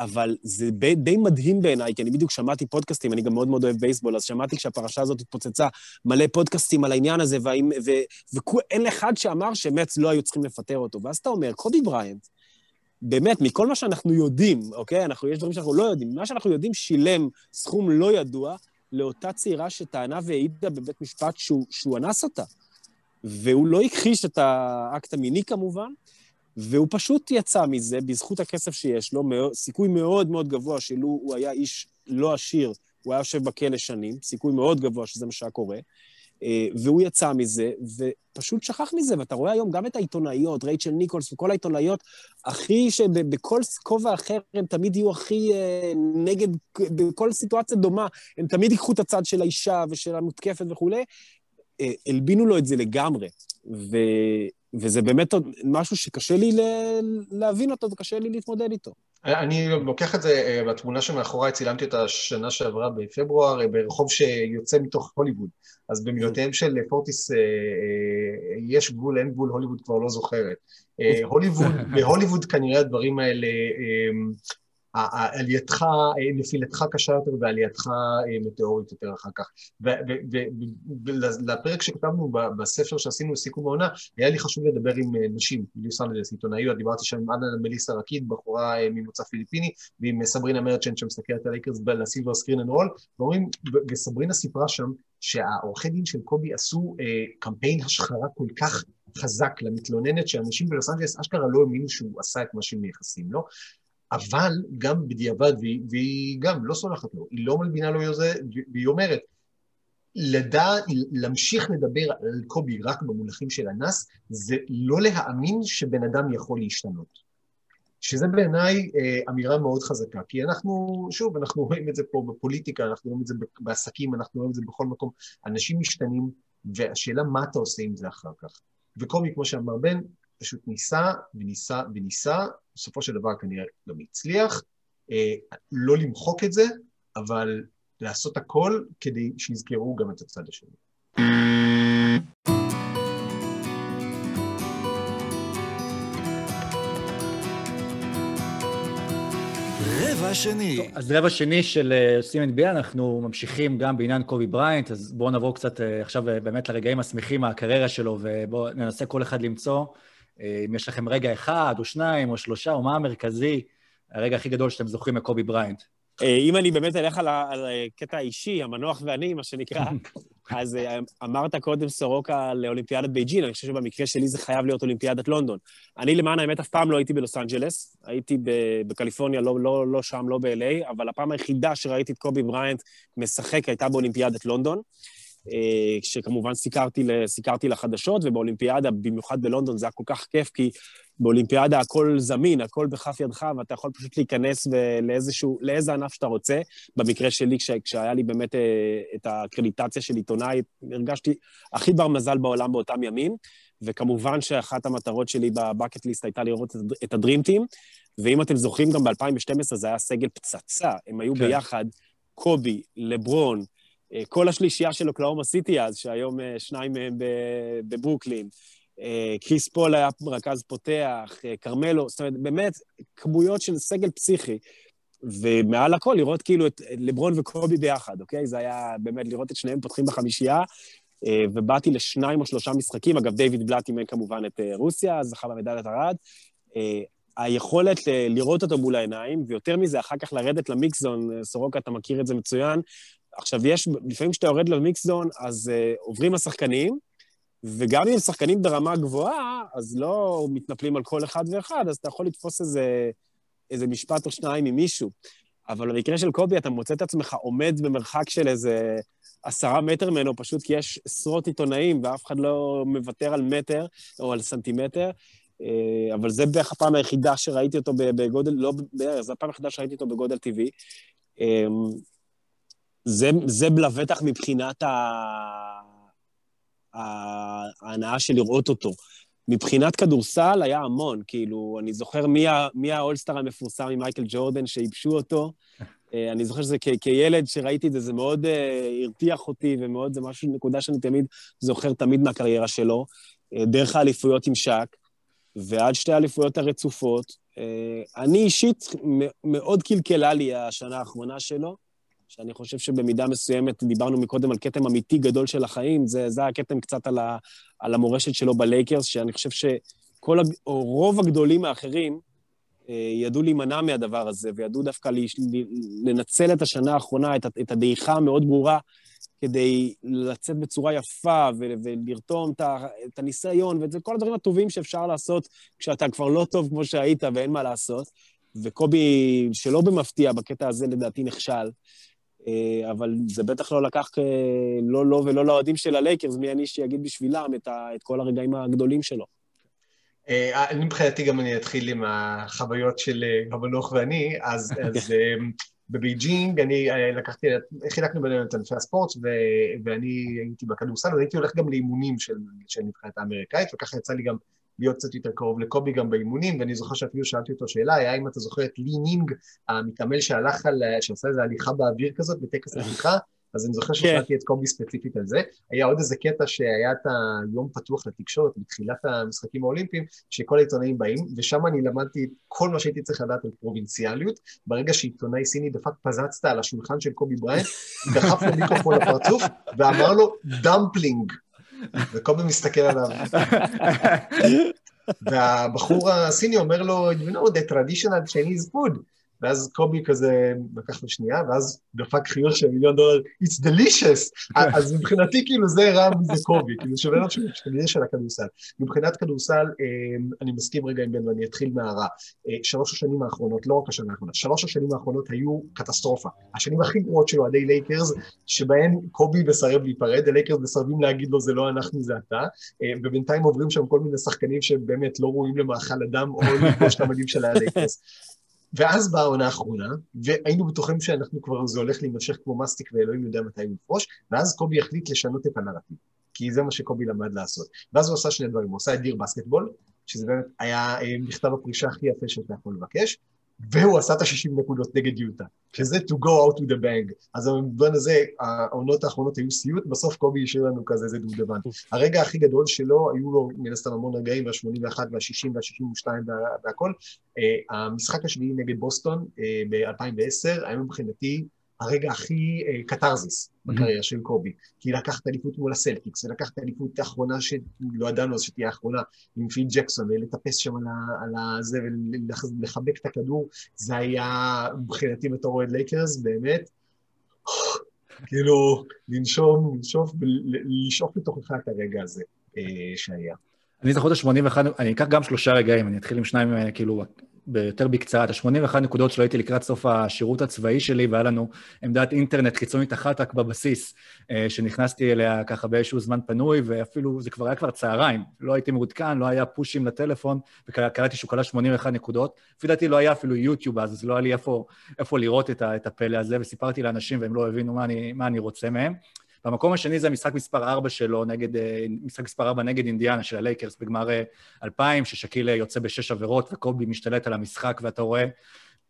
אבל זה ב- די מדהים בעיניי, כי אני בדיוק שמעתי פודקאסטים, אני גם מאוד מאוד אוהב בייסבול, אז שמעתי כשהפרשה הזאת התפוצצה מלא פודקאסטים על העניין הזה, ואין אחד שאמר שמץ לא היו צריכים לפטר אותו. ואז אתה אומר, קובי בריינט, באמת, מכל מה שאנחנו יודעים, אוקיי? אנחנו, יש דברים שאנחנו לא יודעים. מה שאנחנו יודעים, שילם סכום לא ידוע לאותה צעירה שטענה והעידה בבית משפט שהוא, שהוא אנס אותה. והוא לא הכחיש את האקט המיני כמובן, והוא פשוט יצא מזה בזכות הכסף שיש לו, סיכוי מאוד מאוד גבוה שאילו הוא היה איש לא עשיר, הוא היה יושב בכלא שנים, סיכוי מאוד גבוה שזה מה שהיה קורה, אה, והוא יצא מזה, ופשוט שכח מזה, ואתה רואה היום גם את העיתונאיות, רייצ'ל ניקולס וכל העיתונאיות, הכי שבכל כובע אחר הם תמיד יהיו הכי אה, נגד, בכל סיטואציה דומה, הם תמיד ייקחו את הצד של האישה ושל המותקפת וכולי, אה, הלבינו לו את זה לגמרי. ו... וזה באמת משהו שקשה לי להבין אותו וקשה לי להתמודד איתו. אני לוקח את זה בתמונה שמאחוריי, צילמתי אותה שנה שעברה בפברואר, ברחוב שיוצא מתוך הוליווד. אז במילותיהם של פורטיס, יש גבול, אין גבול, הוליווד כבר לא זוכרת. הוליווד, בהוליווד כנראה הדברים האלה עלייתך, נפילתך קשה יותר ועלייתך מטאורית יותר אחר כך. ולפרק שכתבנו בספר שעשינו סיכום העונה, היה לי חשוב לדבר עם נשים, ליוס אנדלס, עיתונאיות, דיברתי שם עם אנה מליסה רקיד, בחורה ממוצא פיליפיני, ועם סברינה מרצ'נט שמסתכלת על לייקרס לסילבר סקרין אנד רול, ואומרים, וסברינה סיפרה שם שהעורכי דין של קובי עשו קמפיין השחרה כל כך חזק למתלוננת, שאנשים בלוס אנג'לס אשכרה לא האמינו שהוא עשה את מה שהם מייחסים לו. אבל גם בדיעבד, והיא, והיא גם לא סולחת לו, היא לא מלבינה לו זה, והיא אומרת, לדע, להמשיך לדבר על קובי רק במונחים של אנס, זה לא להאמין שבן אדם יכול להשתנות. שזה בעיניי אה, אמירה מאוד חזקה, כי אנחנו, שוב, אנחנו רואים את זה פה בפוליטיקה, אנחנו רואים את זה בעסקים, אנחנו רואים את זה בכל מקום, אנשים משתנים, והשאלה מה אתה עושה עם זה אחר כך. וקובי, כמו שאמר בן, פשוט ניסה וניסה וניסה, בסופו של דבר כנראה גם הצליח, אה, לא למחוק את זה, אבל לעשות הכל כדי שיזכרו גם את הצד השני. רבע שני. טוב, אז רבע שני של עושים NBA, אנחנו ממשיכים גם בעניין קובי בריינט, אז בואו נעבור קצת אה, עכשיו אה, באמת לרגעים השמחים מהקריירה שלו, ובואו ננסה כל אחד למצוא אה, אם יש לכם רגע אחד, או שניים, או שלושה, או מה המרכזי, הרגע הכי גדול שאתם זוכרים מקובי בריינט. אה, אם אני באמת אלך על הקטע האישי, המנוח ואני, מה שנקרא, אז אה, אמרת קודם סורוקה לאולימפיאדת בייג'ינג, אני חושב שבמקרה שלי זה חייב להיות אולימפיאדת לונדון. אני למען האמת אף פעם לא הייתי בלוס אנג'לס, הייתי בקליפורניה, לא, לא, לא שם, לא ב-LA, אבל הפעם היחידה שראיתי את קובי בריינט משחק הייתה באולימפיאדת לונדון. אה, שכמובן סיקרתי, סיקרתי לחדשות, ובאולימפיאדה, במיוחד בלונדון, זה היה כל כך כיף, כי באולימפיאדה הכל זמין, הכל בכף ידך, ואתה יכול פשוט להיכנס לאיזשהו, לאיזה ענף שאתה רוצה. במקרה שלי, כש, כשהיה לי באמת אה, את הקרדיטציה של עיתונאי, הרגשתי הכי בר מזל בעולם באותם ימים, וכמובן שאחת המטרות שלי בבקט ליסט הייתה לראות את הדרימטים, ואם אתם זוכרים, גם ב-2012 זה היה סגל פצצה, הם היו כן. ביחד, קובי, לברון, כל השלישייה של אוקלאומה סיטי אז, שהיום אה, שניים מהם בברוקלין. אה, קריס פול היה רכז פותח, כרמלו, זאת אומרת, באמת, כמויות של סגל פסיכי. ומעל הכל, לראות כאילו את לברון וקובי ביחד, אוקיי? זה היה באמת לראות את שניהם פותחים בחמישייה, ובאתי לשניים או שלושה משחקים. אגב, דיוויד בלאט אימן כמובן את רוסיה, זכה במדליית ארד. היכולת לראות אותו מול העיניים, ויותר מזה, אחר כך לרדת למיקסון, סורוקה, אתה מכיר את זה מצוין, עכשיו, יש, לפעמים כשאתה יורד למיקסדון, אז uh, עוברים השחקנים, וגם אם שחקנים ברמה גבוהה, אז לא מתנפלים על כל אחד ואחד, אז אתה יכול לתפוס איזה, איזה משפט או שניים ממישהו. אבל במקרה של קובי, אתה מוצא את עצמך עומד במרחק של איזה עשרה מטר ממנו, פשוט כי יש עשרות עיתונאים, ואף אחד לא מוותר על מטר או על סנטימטר. אה, אבל זה בערך הפעם היחידה שראיתי אותו בגודל, לא בערך, זו הפעם היחידה שראיתי אותו בגודל טבעי. אה, זה, זה לבטח מבחינת ההנאה של לראות אותו. מבחינת כדורסל היה המון, כאילו, אני זוכר מי, מי האולסטאר המפורסם עם מייקל ג'ורדן שייבשו אותו. אה, אני זוכר שזה כ- כילד שראיתי את זה, זה מאוד uh, הרתיח אותי, ומאוד, זה משהו, נקודה שאני תמיד זוכר תמיד מהקריירה שלו. Uh, דרך האליפויות עם שק, ועד שתי האליפויות הרצופות, אה, אני אישית, מאוד קלקלה לי השנה האחרונה שלו, שאני חושב שבמידה מסוימת, דיברנו מקודם על כתם אמיתי גדול של החיים, זה, זה הכתם קצת על, ה, על המורשת שלו בלייקרס, שאני חושב שכל, או רוב הגדולים האחרים, אה, ידעו להימנע מהדבר הזה, וידעו דווקא לנצל את השנה האחרונה, את, את הדעיכה המאוד ברורה, כדי לצאת בצורה יפה ו- ולרתום את, ה- את הניסיון ואת זה, כל הדברים הטובים שאפשר לעשות כשאתה כבר לא טוב כמו שהיית ואין מה לעשות. וקובי, שלא במפתיע, בקטע הזה לדעתי נכשל. אה, אבל זה בטח לא לקח, אה, לא לו ולא לאוהדים של הלייקרס, מי אני שיגיד בשבילם את, ה, את כל הרגעים הגדולים שלו. אה, אני מבחינתי גם אני אתחיל עם החוויות של המנוח ואני, אז, אז בבייג'ינג אני לקחתי, חילקנו בינינו את ענפי הספורט ו- ואני הייתי בכדורסל, אז הייתי הולך גם לאימונים של, של נבחרת האמריקאית, וככה יצא לי גם להיות קצת יותר קרוב לקובי גם באימונים, ואני זוכר שאפילו שאלתי אותו שאלה, היה אם אתה זוכר את לי נינג, המתעמל שהלך על, שעשה איזה הליכה באוויר כזאת בטקס הליכה, אז אני זוכר ששאלתי את קובי ספציפית על זה. היה עוד איזה קטע שהיה את היום פתוח לתקשורת בתחילת המשחקים האולימפיים, שכל העיתונאים באים, ושם אני למדתי כל מה שהייתי צריך לדעת על פרובינציאליות. ברגע שעיתונאי סיני דפק פאזה על השולחן של קובי בריינט, דחף לו מיקרופון לפרצוף, ואמר לו, dumpling. וקובי מסתכל עליו. והבחור הסיני אומר לו, you know, the traditional Chinese food. ואז קובי כזה לקח לו שנייה, ואז דפק חיוך של מיליון דולר, it's delicious. אז מבחינתי כאילו זה here מזה קובי, כאילו שווה לך שזה של הכדורסל. מבחינת כדורסל, אני מסכים רגע עם בן ואני אתחיל מהרע. שלוש השנים האחרונות, לא רק השנה האחרונה, שלוש השנים האחרונות היו קטסטרופה. השנים הכי גרועות של אוהדי לייקרס, שבהן קובי מסרב להיפרד, הלייקרס מסרבים להגיד לו זה לא אנחנו זה אתה, ובינתיים עוברים שם כל מיני שחקנים שבאמת לא ראויים למאכל אדם או לפגוש את המדים של הלייקרס. ואז באה העונה האחרונה, והיינו בטוחים שאנחנו כבר, זה הולך להימשך כמו מסטיק ואלוהים יודע מתי הוא יפרוש, ואז קובי החליט לשנות את הנרטיב, כי זה מה שקובי למד לעשות. ואז הוא עשה שני דברים, הוא עשה את דיר בסקטבול, שזה באמת היה מכתב הפרישה הכי יפה שאתה יכול לבקש, והוא עשה את ה-60 נקודות נגד יוטה, שזה to go out with the bang. אז במובן הזה, העונות האחרונות היו סיוט, בסוף קובי השאיר לנו כזה, זה דובדבן. הרגע הכי גדול שלו, היו לו מן הסתם המון רגעים, וה-81 וה-60 וה-62 והכל. המשחק השביעי נגד בוסטון ב-2010, היה מבחינתי הרגע הכי קתרזיס בקריירה של קובי. כי לקחת אליפות מול הסלטיקס, ולקחת אליפות האחרונה שלא ידענו אז שתהיה האחרונה, עם פיל ג'קסון, ולטפס שם על הזה, ולחבק את הכדור, זה היה מבחינתי בתור אוהד לייקרס, באמת, כאילו, לנשום, לנשוף, ולשאוף לתוכך את הרגע הזה שהיה. אני זוכר את ה-81, אני אקח גם שלושה רגעים, אני אתחיל עם שניים, כאילו, ביותר בקצרה, את ה-81 נקודות שלא הייתי לקראת סוף השירות הצבאי שלי, והיה לנו עמדת אינטרנט חיצונית אחת רק בבסיס, שנכנסתי אליה ככה באיזשהו זמן פנוי, ואפילו, זה כבר היה כבר צהריים, לא הייתי מעודכן, לא היה פושים לטלפון, וקראתי שהוא קלע 81 נקודות. לפי דעתי לא היה אפילו יוטיוב אז, אז לא היה לי איפה, איפה לראות את, את הפלא הזה, וסיפרתי לאנשים והם לא הבינו מה אני, מה אני רוצה מהם. במקום השני זה משחק מספר 4 שלו, נגד, משחק מספר 4 נגד אינדיאנה של הלייקרס בגמר 2000, ששקיל יוצא בשש עבירות וקובי משתלט על המשחק, ואתה רואה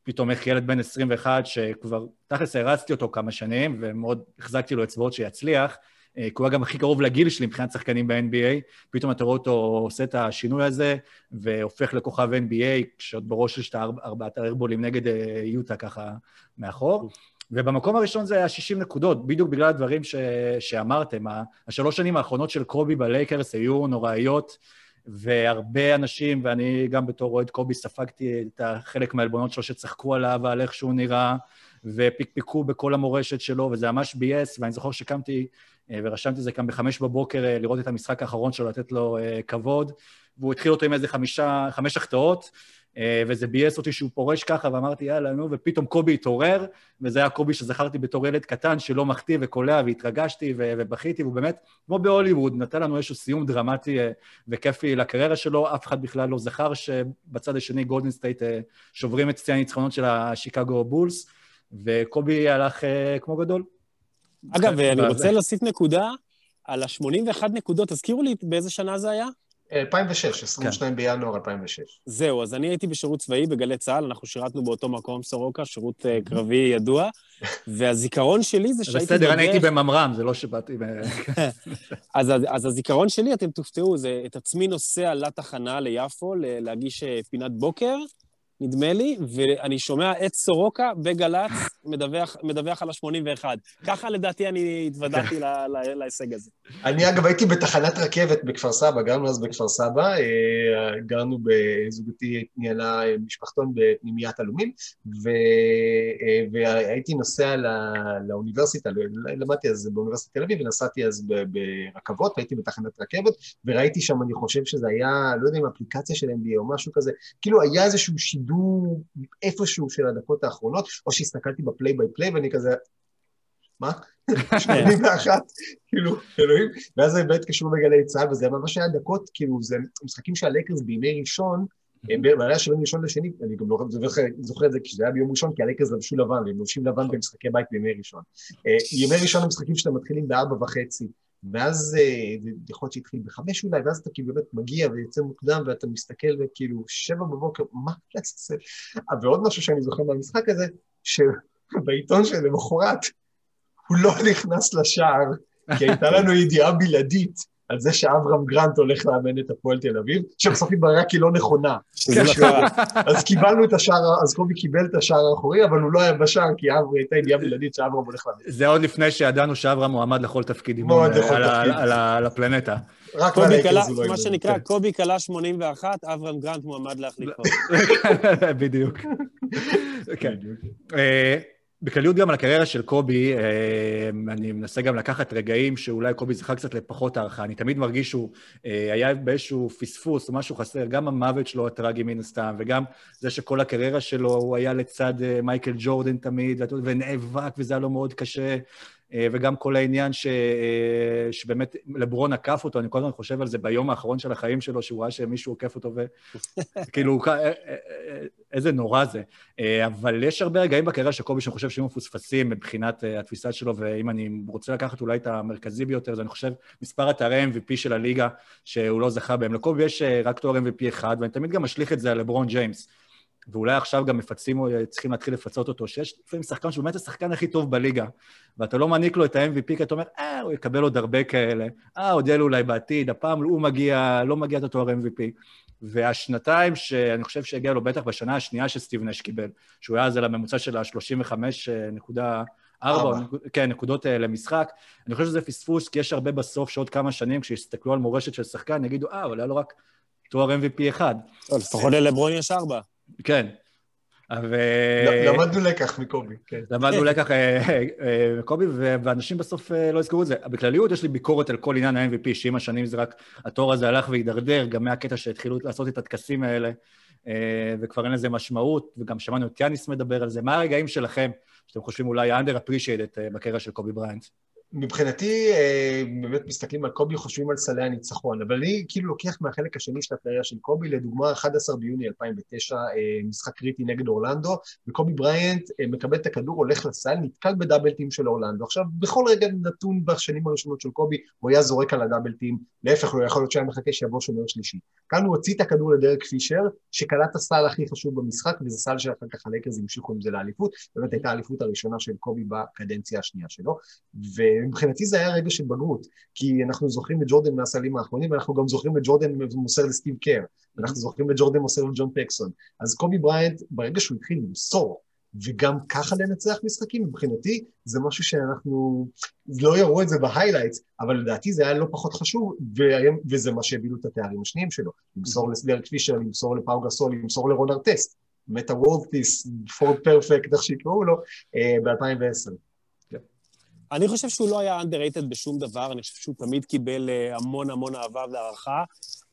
פתאום איך ילד בן 21, שכבר תכלס הרצתי אותו כמה שנים, ומאוד החזקתי לו אצבעות שיצליח, כי הוא היה גם הכי קרוב לגיל שלי מבחינת שחקנים ב-NBA, פתאום אתה רואה אותו עושה את השינוי הזה, והופך לכוכב NBA, כשעוד בראש יש את ארבעת הארבולים נגד יוטה ככה מאחור. ובמקום הראשון זה היה 60 נקודות, בדיוק בגלל הדברים ש... שאמרתם. השלוש שנים האחרונות של קובי בלייקרס היו נוראיות, והרבה אנשים, ואני גם בתור אוהד קובי ספגתי את חלק מהעלבונות שלו שצחקו עליו ועל איך שהוא נראה, ופיקפקו בכל המורשת שלו, וזה ממש ביאס, ואני זוכר שקמתי ורשמתי את זה כאן בחמש בבוקר לראות את המשחק האחרון שלו, לתת לו כבוד, והוא התחיל אותו עם איזה חמישה, חמש החטאות, וזה ביאס אותי שהוא פורש ככה, ואמרתי, יאללה, נו, ופתאום קובי התעורר, וזה היה קובי שזכרתי בתור ילד קטן שלא מחטיא וקולע, והתרגשתי ובכיתי, והוא באמת, כמו בהוליווד, נתן לנו איזשהו סיום דרמטי וכיפי לקריירה שלו, אף אחד בכלל לא זכר שבצד השני גולדן סטייט שוברים את שיא הניצחונות של השיקגו בולס, וקובי הלך כמו גדול. אגב, אני רוצה להוסיף נקודה על ה-81 נקודות, תזכירו לי באיזה שנה זה היה? 2006, 22 כן. בינואר 2006. זהו, אז אני הייתי בשירות צבאי בגלי צה"ל, אנחנו שירתנו באותו מקום, סורוקה, שירות אה, קרבי ידוע, והזיכרון שלי זה שהייתי... בסדר, אני הייתי בממר"ם, זה לא שבאתי. אז, אז הזיכרון שלי, אתם תופתעו, זה את עצמי נוסע לתחנה ליפו, להגיש פינת בוקר, נדמה לי, ואני שומע את סורוקה בגל"צ מדווח, מדווח על ה-81. ככה לדעתי אני התוודעתי להישג הזה. אני אגב הייתי בתחנת רכבת בכפר סבא, גרנו אז בכפר סבא, אה, גרנו בזוגתי ניהלה משפחתון בפנימיית עלומים, ו- אה, והייתי נוסע ל- לאוניברסיטה, למדתי אז באוניברסיטת תל אביב, ונסעתי אז ברכבות, הייתי בתחנת רכבת, וראיתי שם, אני חושב שזה היה, לא יודע אם אפליקציה של NBA או משהו כזה, כאילו היה איזשהו שידור איפשהו של הדקות האחרונות, או שהסתכלתי ב play by play ואני כזה, מה? 81, כאילו, אלוהים. ואז זה באמת קשור בגלי צה"ל, וזה ממש היה דקות, כאילו, זה משחקים של הלייקרס בימי ראשון, בעיה של יום ראשון לשני, אני גם לא זוכר, את זה כשזה היה ביום ראשון, כי הלייקרס לבשו לבן, והם לובשים לבן במשחקי בית בימי ראשון. אה, ימי ראשון הם משחקים שאתם מתחילים בארבע וחצי, ואז אה, זה יכול להיות שהתחיל בחמש אולי, ואז אתה כאילו באמת מגיע ויוצא מוקדם, ואתה מסתכל וכאילו שבע בבוקר, מה לעשות? ועוד משהו שאני זוכר מהמשחק הזה, שבעיתון שלמחרת הוא לא נכנס לשער, כי הייתה לנו ידיעה בלעדית על זה שאברהם גרנט הולך לאמן את הפועל תל אביב, שבסוף התבררה כי לא נכונה. לא. אז קיבלנו את השער, אז קובי קיבל את השער האחורי, אבל הוא לא היה בשער, כי אברהם הייתה ידיעה בלעדית שאברהם הולך לאמן. זה עוד לפני שידענו שאברהם מועמד לכל תפקיד אימון על הפלנטה. רק קובי ללייקרס קלה, הוא לא מה. שנקרא, כן. קובי קלה 81, אברהם גרנט מועמד להחליפו. בדיוק. בכלליות גם על הקריירה של קובי, אה, אני מנסה גם לקחת רגעים שאולי קובי זכה קצת לפחות הערכה. אני תמיד מרגיש שהוא אה, היה באיזשהו פספוס או משהו חסר, גם המוות שלו הטרגי מן הסתם, וגם זה שכל הקריירה שלו הוא היה לצד אה, מייקל ג'ורדן תמיד, ונאבק וזה היה לו מאוד קשה. אה, וגם כל העניין ש... אה, שבאמת לברון עקף אותו, אני כל הזמן חושב על זה ביום האחרון של החיים שלו, שהוא ראה שמישהו עוקף אותו, וכאילו, אה, איזה נורא זה. אבל יש הרבה רגעים בקריירה של קובי שאני חושב שהם מפוספסים מבחינת התפיסה שלו, ואם אני רוצה לקחת אולי את המרכזי ביותר, אז אני חושב מספר התארי MVP של הליגה שהוא לא זכה בהם. לקובי יש רק תואר MVP אחד, ואני תמיד גם משליך את זה על לברון ג'יימס. ואולי עכשיו גם מפצים, צריכים להתחיל לפצות אותו, שיש לפעמים שחקן שהוא באמת השחקן הכי טוב בליגה, ואתה לא מעניק לו את ה-MVP, כי אתה אומר, אה, הוא יקבל עוד הרבה כאלה, אה, עוד יהיה לו אולי בעתיד, הפעם הוא מגיע, לא מגיע את התואר MVP. והשנתיים שאני חושב שהגיע לו, בטח בשנה השנייה שסטיב נש קיבל, שהוא היה אז על הממוצע של ה-35.4, ארבע. כן, נקודות אה, למשחק. אני חושב שזה פספוס, כי יש הרבה בסוף שעוד כמה שנים, כשיסתכלו על מורשת של שחקן, יגידו, אה, אבל היה לו רק תואר MVP אחד. לא, לפחות ללברון יש ארבע. כן. ו... למדנו לקח מקובי, כן. למדנו לקח אה, אה, קובי, ו- ואנשים בסוף אה, לא יזכרו את זה. בכלליות יש לי ביקורת על כל עניין ה-MVP, שעם השנים זה רק, התור הזה הלך והידרדר, גם מהקטע שהתחילו לעשות את הטקסים האלה, אה, וכבר אין לזה משמעות, וגם שמענו את יאניס מדבר על זה. מה הרגעים שלכם, שאתם חושבים אולי under appreciated אה, בקריירה של קובי בריינט? מבחינתי, אה, באמת מסתכלים על קובי, חושבים על סלי הניצחון, אבל אני כאילו לוקח מהחלק השני של הקריירה של קובי, לדוגמה, 11 ביוני 2009, אה, משחק קריטי נגד אורלנדו, וקובי בריינט אה, מקבל את הכדור, הולך לסל, נתקל ב double team של אורלנדו. עכשיו, בכל רגע נתון בשנים הראשונות של קובי, הוא היה זורק על ה double team, להפך, הוא יכול להיות שהיה מחכה שיבוא שומר שלישי. כאן הוא הוציא את הכדור לדרק פישר, שקלט את הסל הכי חשוב במשחק, וזה סל שאחר כך הלייקרס המשיכו עם זה לאליפות, באמת הייתה האליפות הראשונה של קובי בקדנציה השנייה שלו, ומבחינתי זה היה רגע של בגרות, כי אנחנו זוכרים את ג'ורדן מהסלים האחרונים, ואנחנו גם זוכרים את ג'ורדן מוסר לסטיב קר, ואנחנו זוכרים את ג'ורדן מוסר לג'ון פקסון. אז קובי בריינט, ברגע שהוא התחיל למסור, וגם ככה לנצח משחקים, מבחינתי זה משהו שאנחנו לא יראו את זה ב highlights, אבל לדעתי זה היה לא פחות חשוב, והיום- וזה מה שהביא את התארים השניים שלו. למסור לדרק פישר, למסור לפאו גסול, למסור לרון ארטסט, מטה וולטיס, פורד פרפקט, איך שיקראו לו, ב-2010. אני חושב שהוא לא היה underrated בשום דבר, אני חושב שהוא תמיד קיבל אה, המון המון אהבה והערכה.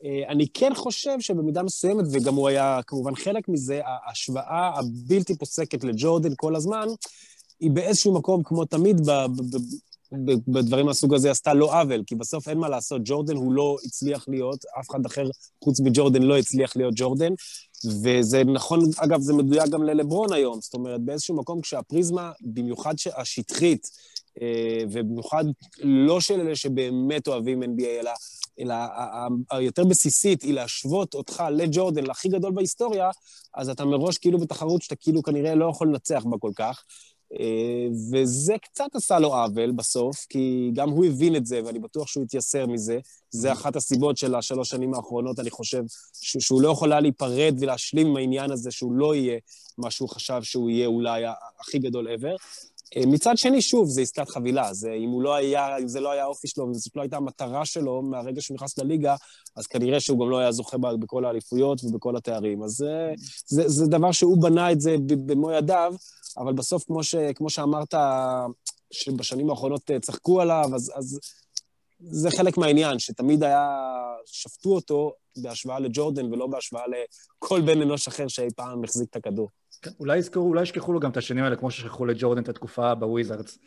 אה, אני כן חושב שבמידה מסוימת, וגם הוא היה כמובן חלק מזה, ההשוואה הבלתי פוסקת לג'ורדן כל הזמן, היא באיזשהו מקום, כמו תמיד ב- ב- בדברים מהסוג הזה, עשתה לו עוול, כי בסוף אין מה לעשות, ג'ורדן הוא לא הצליח להיות, אף אחד אחר חוץ מג'ורדן לא הצליח להיות ג'ורדן, וזה נכון, אגב, זה מדויק גם ללברון היום, זאת אומרת, באיזשהו מקום כשהפריזמה, במיוחד השטחית, ובמיוחד לא של אלה שבאמת אוהבים NBA, אלא, אלא היותר בסיסית היא להשוות אותך לג'ורדן, להכי גדול בהיסטוריה, אז אתה מראש כאילו בתחרות שאתה כאילו כנראה לא יכול לנצח בה כל כך. אה, וזה קצת עשה לו עוול בסוף, כי גם הוא הבין את זה, ואני בטוח שהוא התייסר מזה. זה אחת הסיבות של השלוש שנים האחרונות, אני חושב, שהוא לא יכול היה להיפרד ולהשלים עם העניין הזה שהוא לא יהיה מה שהוא חשב שהוא יהיה אולי הכי גדול ever. אה, מצד שני, שוב, זה עסקת חבילה. זה, אם לא היה, אם זה לא היה האופי שלו, וזאת לא הייתה המטרה שלו מהרגע שהוא נכנס לליגה, אז כנראה שהוא גם לא היה זוכה בכל האליפויות ובכל התארים. אז זה, זה, זה דבר שהוא בנה את זה במו ידיו, אבל בסוף, כמו, ש, כמו שאמרת, שבשנים האחרונות אה, צחקו עליו, אז, אז זה חלק מהעניין, שתמיד היה, שפטו אותו בהשוואה לג'ורדן ולא בהשוואה לכל בן אנוש אחר שאי פעם החזיק את הכדור. כן, אולי יזכרו, אולי ישכחו לו גם את השנים האלה, כמו ששכחו לג'ורדן את התקופה בוויזארדס.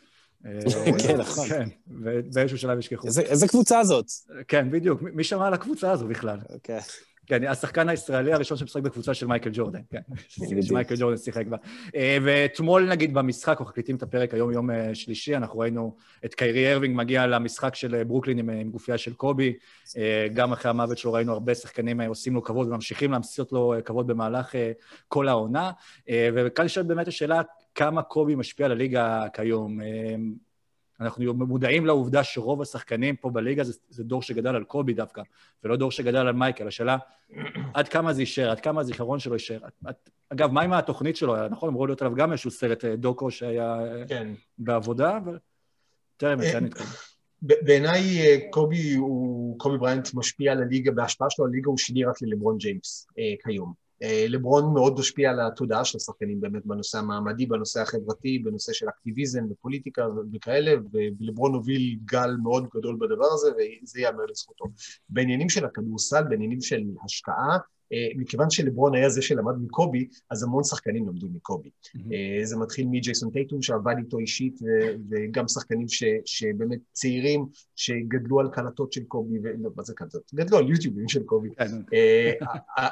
כן, נכון. כן, ובאיזשהו שלב ישכחו. איזה קבוצה זאת? כן, בדיוק. מי שמע על הקבוצה הזו בכלל? אוקיי. כן, השחקן הישראלי הראשון שמשחק בקבוצה של מייקל ג'ורדן, כן, שמייקל ג'ורדן שיחק בה. אה, ואתמול נגיד במשחק, אנחנו מקליטים את הפרק היום יום אה, שלישי, אנחנו ראינו את קיירי אירווינג מגיע למשחק של אה, ברוקלין עם, עם גופייה של קובי, גם אחרי המוות שלו ראינו הרבה שחקנים עושים לו כבוד וממשיכים להמשיך לו כבוד במהלך כל העונה, וכאן נשאלת באמת השאלה כמה קובי משפיע על הליגה כיום. אנחנו מודעים לעובדה שרוב השחקנים פה בליגה זה, זה דור שגדל על קובי דווקא, ולא דור שגדל על מייקל. השאלה, עד כמה זה יישאר, עד כמה הזיכרון שלו יישאר. אגב, מה עם התוכנית שלו? נכון, אמור להיות עליו גם איזשהו סרט אה, דוקו שהיה כן. בעבודה, אבל טרם יצא, נתקדם. בעיניי אה, קובי הוא, קובי בריינט משפיע על הליגה, בהשפעה שלו הליגה הוא שני רק ללברון ג'יימס אה, כיום. אה, לברון מאוד משפיע על התודעה של השחקנים באמת בנושא המעמדי, בנושא החברתי, בנושא של אקטיביזם ופוליטיקה וכאלה, ולברון הוביל גל מאוד גדול בדבר הזה, וזה ייאמר לזכותו. בעניינים של הכדורסל, בעניינים של השקעה, מכיוון שלברון היה זה שלמד מקובי, אז המון שחקנים למדו מקובי. Mm-hmm. זה מתחיל מג'ייסון טייטום שעבד איתו אישית, וגם שחקנים ש, שבאמת צעירים, שגדלו על קלטות של קובי. לא, מה זה קלטות? גדלו על יוטיובים של קובי. כן. אה,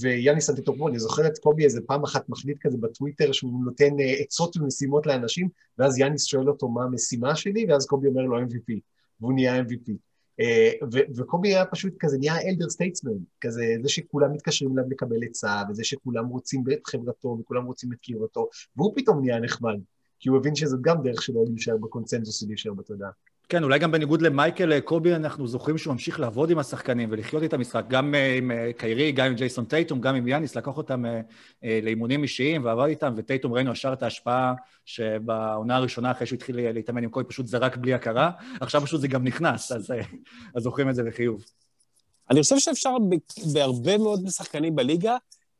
ויאניס אנטטורפו, אני זוכר את קובי איזה פעם אחת מחליט כזה בטוויטר, שהוא נותן עצות ומשימות לאנשים, ואז יאניס שואל אותו מה המשימה שלי, ואז קובי אומר לו MVP, והוא נהיה MVP. אה, וקובי היה פשוט כזה, נהיה elder statesman, כזה זה שכולם מתקשרים אליו לקבל עצה, וזה שכולם רוצים את חברתו וכולם רוצים את קרבתו, והוא פתאום נהיה נחמד, כי הוא הבין שזאת גם דרך שלו להישאר בקונצנזוס ולהישאר בתודעה. כן, אולי גם בניגוד למייקל קובי, אנחנו זוכרים שהוא ממשיך לעבוד עם השחקנים ולחיות את המשחק, גם אה, עם אה, קיירי, גם עם ג'ייסון טייטום, גם עם יאניס, לקח אותם אה, לאימונים אישיים ועבד איתם, וטייטום ראינו ישר את ההשפעה שבעונה הראשונה, אחרי שהוא התחיל להתאמן עם קובי, פשוט זרק בלי הכרה, עכשיו פשוט זה גם נכנס, אז, אז זוכרים את זה בחיוב. אני חושב שאפשר בהרבה מאוד שחקנים בליגה,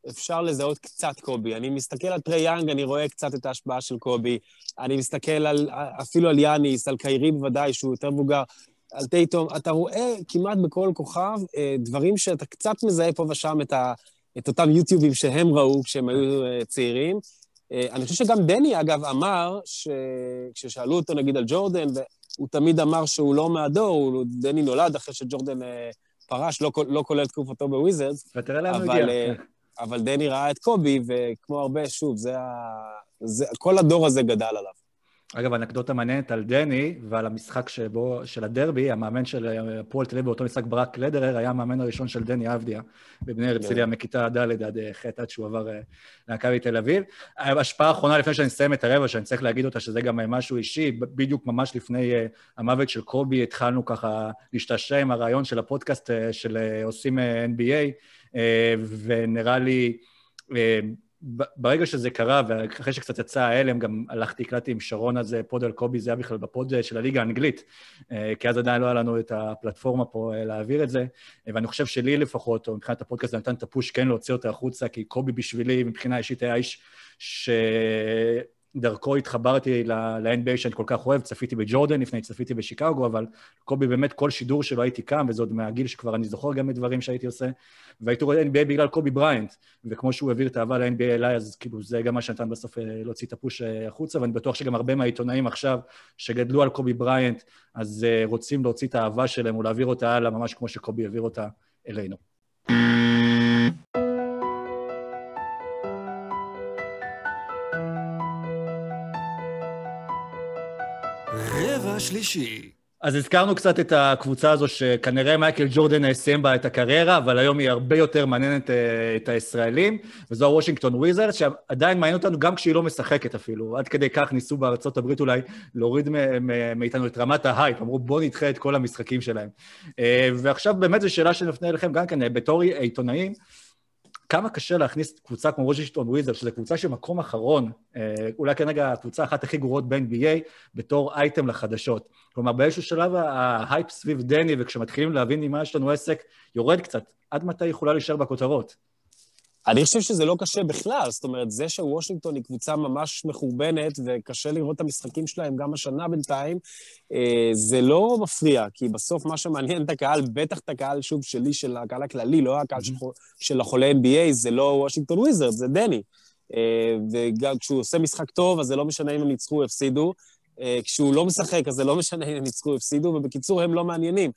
אפשר לזהות קצת קובי. אני מסתכל על טרי יאנג, אני רואה קצת את ההשפעה של קובי. אני מסתכל על, אפילו על יאניס, על קיירי בוודאי, שהוא יותר מבוגר, על טייטום. אתה רואה כמעט בכל כוכב אה, דברים שאתה קצת מזהה פה ושם את, ה, את אותם יוטיובים שהם ראו כשהם היו אה, צעירים. אה, אני חושב שגם דני, אגב, אמר, ש... כששאלו אותו נגיד על ג'ורדן, והוא תמיד אמר שהוא לא מהדור, הוא, דני נולד אחרי שג'ורדן פרש, לא, לא כולל תקופתו בוויזרדס. ותראה לאן הוא הגיע. אבל דני ראה את קובי, וכמו הרבה, שוב, זה ה... זה... כל הדור הזה גדל עליו. אגב, אנקדוטה מעניינת על דני ועל המשחק שבו, של הדרבי, המאמן של הפועל תל אביב באותו משחק ברק לדרר, היה המאמן הראשון של דני אבדיה, בבני הרצליה מכיתה ד' עד ח' עד שהוא עבר אה, למכבי תל אביב. השפעה אחרונה לפני שאני אסיים את הרבע, שאני צריך להגיד אותה, שזה גם משהו אישי, בדיוק ממש לפני אה, המוות של קובי, התחלנו ככה להשתעשע עם הרעיון של הפודקאסט אה, של עושים NBA, ונראה לי... ברגע שזה קרה, ואחרי שקצת יצא ההלם, גם הלכתי, הקלטתי עם שרון הזה, פוד על קובי, זה היה בכלל בפוד של הליגה האנגלית, אה, כי אז עדיין לא היה לנו את הפלטפורמה פה אה, להעביר את זה, ואני חושב שלי לפחות, או מבחינת הפודקאסט, זה נתן את הפוש כן להוציא אותה החוצה, כי קובי בשבילי, מבחינה אישית, היה איש ש... דרכו התחברתי ל-NBA שאני כל כך אוהב, צפיתי בג'ורדן לפני, צפיתי בשיקגו, אבל קובי באמת, כל שידור שלו הייתי קם, וזה עוד מהגיל שכבר אני זוכר גם את דברים שהייתי עושה, והייתי רואה NBA בגלל קובי בריינט, וכמו שהוא העביר את האהבה ל-NBA אליי, אז כאילו זה גם מה שנתן בסוף אה, להוציא את הפוש אה, החוצה, ואני בטוח שגם הרבה מהעיתונאים עכשיו, שגדלו על קובי בריינט, אז uh, רוצים להוציא את האהבה שלהם ולהעביר אותה הלאה, ממש כמו שקובי העביר אותה אלינו. השלישי. אז הזכרנו קצת את הקבוצה הזו שכנראה מייקל ג'ורדן סיים בה את הקריירה, אבל היום היא הרבה יותר מעניינת אה, את הישראלים, וזו הוושינגטון וויזרדס, שעדיין מעניין אותנו גם כשהיא לא משחקת אפילו. עד כדי כך ניסו בארצות הברית אולי להוריד מאיתנו את רמת ההייפ, אמרו בואו נדחה את כל המשחקים שלהם. אה, ועכשיו באמת זו שאלה שנפנה אליכם גם כן, בתור עיתונאים, כמה קשה להכניס קבוצה כמו וושינגטון וויזרדס, שזו קבוצה של מקום אחרון, אה, אולי כנראה הקבוצה אחת הכי גרועות ב-NBA, בתור אייטם לחדשות. כלומר, באיזשהו שלב ההייפ סביב דני, וכשמתחילים להבין עם מה יש לנו עסק, יורד קצת. עד מתי יכולה להישאר בכותרות? אני חושב שזה לא קשה בכלל, זאת אומרת, זה שוושינגטון היא קבוצה ממש מחורבנת וקשה לראות את המשחקים שלהם גם השנה בינתיים, אה, זה לא מפריע, כי בסוף מה שמעניין את הקהל, בטח את הקהל, שוב, שלי, של הקהל הכללי, לא הקהל. של החולי NBA, זה לא וושינגטון וויזרד, זה דני. אה, וגם כשהוא עושה משחק טוב, אז זה לא משנה אם הם ניצחו או הפסידו. אה, כשהוא לא משחק, אז זה לא משנה אם הם ניצחו או הפסידו, ובקיצור, הם לא מעניינים.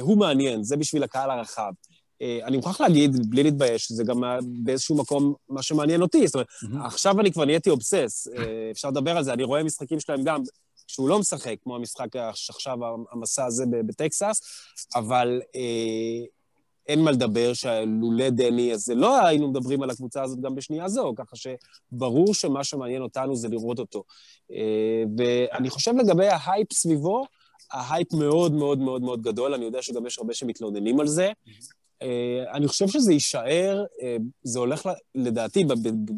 הוא מעניין, זה בשביל הקהל הרחב. אה, אני מוכרח להגיד, בלי להתבייש, זה גם באיזשהו מקום מה שמעניין אותי. זאת אומרת, mm-hmm. עכשיו אני כבר נהייתי אובסס, אה, אפשר לדבר על זה, אני רואה משחקים שלהם גם כשהוא לא משחק, כמו המשחק עכשיו, המסע הזה בטקסס, אבל אה, אין מה לדבר שלולא דני, אז לא היינו מדברים על הקבוצה הזאת גם בשנייה זו, ככה שברור שמה שמעניין אותנו זה לראות אותו. אה, ואני חושב לגבי ההייפ סביבו, ההייפ מאוד מאוד מאוד מאוד גדול, אני יודע שגם יש הרבה שמתלוננים על זה. אה, אני חושב שזה יישאר, אה, זה הולך, לדעתי,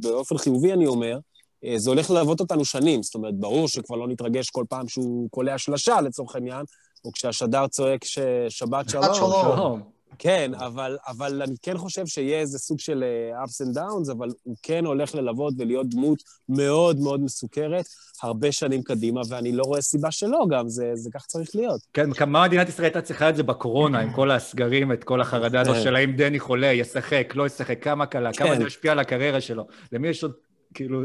באופן חיובי אני אומר, אה, זה הולך ללוות אותנו שנים. זאת אומרת, ברור שכבר לא נתרגש כל פעם שהוא קולע שלשה, לצורך העניין, או כשהשדר צועק ששבת שלום. שלום. כן, אבל, אבל אני כן חושב שיהיה איזה סוג של uh, ups and downs, אבל הוא כן הולך ללוות ולהיות דמות מאוד מאוד מסוכרת הרבה שנים קדימה, ואני לא רואה סיבה שלא גם, זה, זה כך צריך להיות. כן, כמה מדינת ישראל הייתה צריכה את זה בקורונה, עם כל הסגרים, את כל החרדה הזו כן. של האם דני חולה, ישחק, לא ישחק, כמה קלה, כמה כן. זה ישפיע על הקריירה שלו. למי יש עוד כאילו,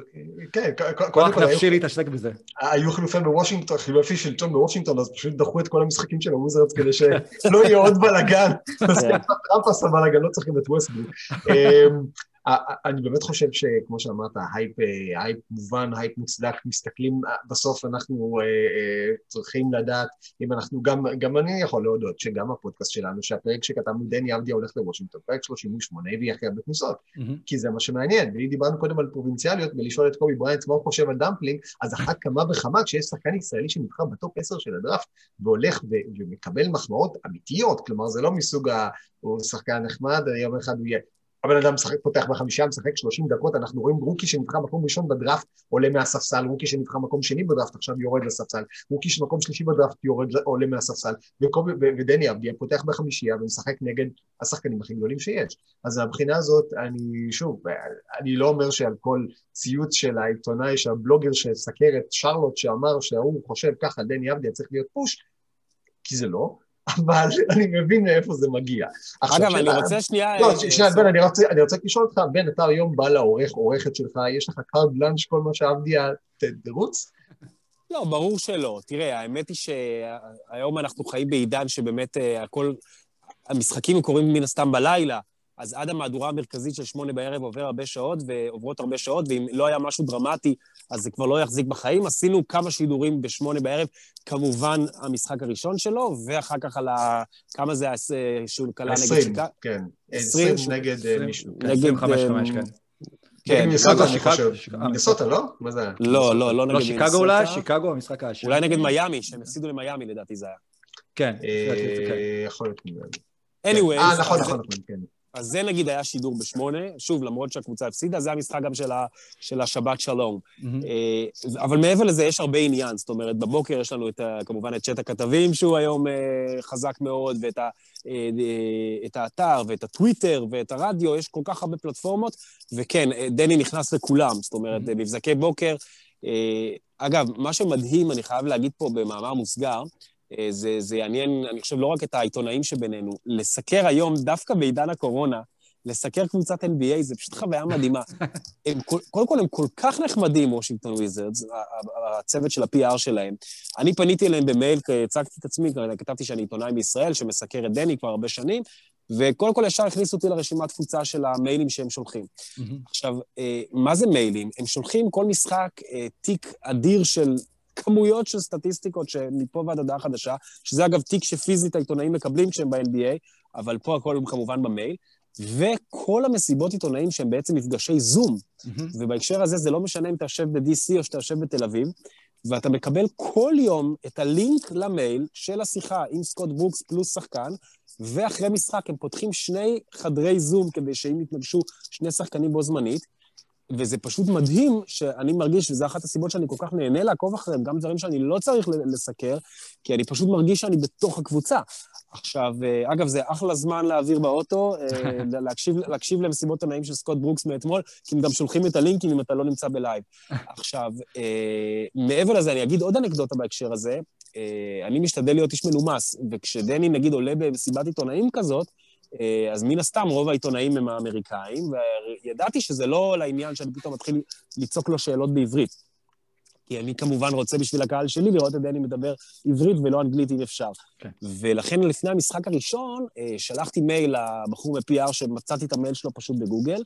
כן, כוח נפשי להתעסק בזה. היו חילופי בוושינגטון, חילופי שלטון בוושינגטון, אז פשוט דחו את כל המשחקים של הוויזרדס כדי שלא יהיה עוד בלאגן. אז טראמפ עשה בלאגן, לא צריכים את ווסטברוק. אני באמת חושב שכמו שאמרת, הייפ, הייפ מובן, הייפ מוצדק, מסתכלים, בסוף אנחנו אה, צריכים לדעת, אם אנחנו גם, גם אני יכול להודות שגם הפודקאסט שלנו, שהפרק שכתבנו, דני אבדיה הולך לוושינגטון, פרק 38 הביא הכי הרבה כניסות. כי זה מה שמעניין, ואם דיברנו קודם על פרובינציאליות, ולשאול את קובי בריינט מה הוא חושב על דמפלינג, אז אחת כמה וכמה כשיש שחקן ישראלי שנבחר ב top 10 של הדראפט, והולך ו- ומקבל מחמאות אמיתיות, כלומר זה לא מסוג ה... הוא שחקן נחמד, יום אחד הוא יהיה, הבן אדם משחק, פותח בחמישה, משחק 30 דקות, אנחנו רואים rookie שנבחר מקום ראשון בדראפט, עולה מהספסל, rookie שנבחר מקום שני בדראפט, עכשיו יורד לספסל, rookie שמקום שלישי בדראפט יורד, עולה מהספסל, ודני אבדיה פותח בחמישייה ומשחק נגד השחקנים הכי גדולים שיש. אז מהבחינה הזאת, אני, שוב, אני לא אומר שעל כל ציוץ של העיתונאי, של הבלוגר שסקר את שרלוט, שאמר שההוא חושב ככה, דני אבדיה צריך להיות פוש, כי זה לא, אבל אני מבין מאיפה זה מגיע. אגב, אני רוצה שנייה... לא, אה, שנייה, בן, אני רוצה לשאול אותך, בן, אתה היום בא לעורך, עורכת שלך, יש לך carte blanche, כל מה שאבדיה, תרוץ? לא, ברור שלא. תראה, האמת היא שהיום אנחנו חיים בעידן שבאמת אה, הכל... המשחקים קורים מן הסתם בלילה, אז עד המהדורה המרכזית של שמונה בערב עובר הרבה שעות, ועוברות הרבה שעות, ואם לא היה משהו דרמטי, אז זה כבר לא יחזיק בחיים. עשינו כמה שידורים בשמונה בערב, כמובן המשחק הראשון שלו, ואחר כך על ה... כמה זה היה שהוא קלע נגד שיקה? כן, עשרים נגד אה, מישהו. נגד... חמש חמש, כן. כן, מינסוטה, אני חושב. מינסוטה, לא? מה זה היה? לא, לא, לא נגד מינסוטה. לא, שיקגו אולי? שיקגו, המשחק השני. אולי נגד מיאמי, שהם הפסידו למיאמי, לדעתי זה היה. כן, אה, יכול להיות. anyway. אה, נכון, נכון, כן. אז זה נגיד היה שידור בשמונה, שוב, למרות שהקבוצה הפסידה, זה המשחק גם של, ה, של השבת שלום. Mm-hmm. אבל מעבר לזה יש הרבה עניין, זאת אומרת, בבוקר יש לנו את, כמובן את שט הכתבים, שהוא היום אה, חזק מאוד, ואת ה, אה, את האתר, ואת הטוויטר, ואת הרדיו, יש כל כך הרבה פלטפורמות, וכן, דני נכנס לכולם, זאת אומרת, mm-hmm. מבזקי בוקר. אגב, מה שמדהים, אני חייב להגיד פה במאמר מוסגר, אה, זה, זה יעניין, אני חושב, לא רק את העיתונאים שבינינו. לסקר היום, דווקא בעידן הקורונה, לסקר קבוצת NBA זה פשוט חוויה מדהימה. הם, קודם כל, הם כל כך נחמדים, וושינגטון וויזרדס, הצוות של ה-PR שלהם. אני פניתי אליהם במייל, הצגתי את עצמי, כתבתי שאני עיתונאי בישראל, שמסקר את דני כבר הרבה שנים, וקודם כל ישר הכניסו אותי לרשימת תפוצה של המיילים שהם שולחים. עכשיו, אה, מה זה מיילים? הם שולחים כל משחק אה, תיק אדיר של כמויות של סטטיסטיקות שמפה ועד הודעה חדשה, שזה אגב תיק שפיזית העיתונאים מקבלים כשהם ב-NBA, אבל פה הכל כמובן במייל. וכל המסיבות עיתונאים שהם בעצם מפגשי זום, ובהקשר הזה זה לא משנה אם אתה יושב ב-DC או שאתה יושב בתל אביב, ואתה מקבל כל יום את הלינק למייל של השיחה עם סקוט ברוקס פלוס שחקן, ואחרי משחק הם פותחים שני חדרי זום כדי שאם יתנגשו שני שחקנים בו זמנית, וזה פשוט מדהים שאני מרגיש, וזו אחת הסיבות שאני כל כך נהנה לעקוב אחריהם, גם דברים שאני לא צריך לסקר, כי אני פשוט מרגיש שאני בתוך הקבוצה. עכשיו, אה, אגב, זה אחלה זמן להעביר באוטו, אה, להקשיב, להקשיב למסיבות העיתונאים של סקוט ברוקס מאתמול, כי הם גם שולחים את הלינקים אם אתה לא נמצא בלייב. עכשיו, אה, מעבר לזה, אני אגיד עוד אנקדוטה בהקשר הזה. אני משתדל להיות איש מנומס, וכשדני, נגיד, עולה במסיבת עיתונאים כזאת, אז מן הסתם רוב העיתונאים הם האמריקאים, וידעתי שזה לא לעניין שאני פתאום מתחיל לצעוק לו שאלות בעברית. כי אני כמובן רוצה בשביל הקהל שלי לראות את דני מדבר עברית ולא אנגלית אם אפשר. Okay. כן. ולכן לפני המשחק הראשון, אה, שלחתי מייל לבחור מ-PR שמצאתי את המייל שלו פשוט בגוגל,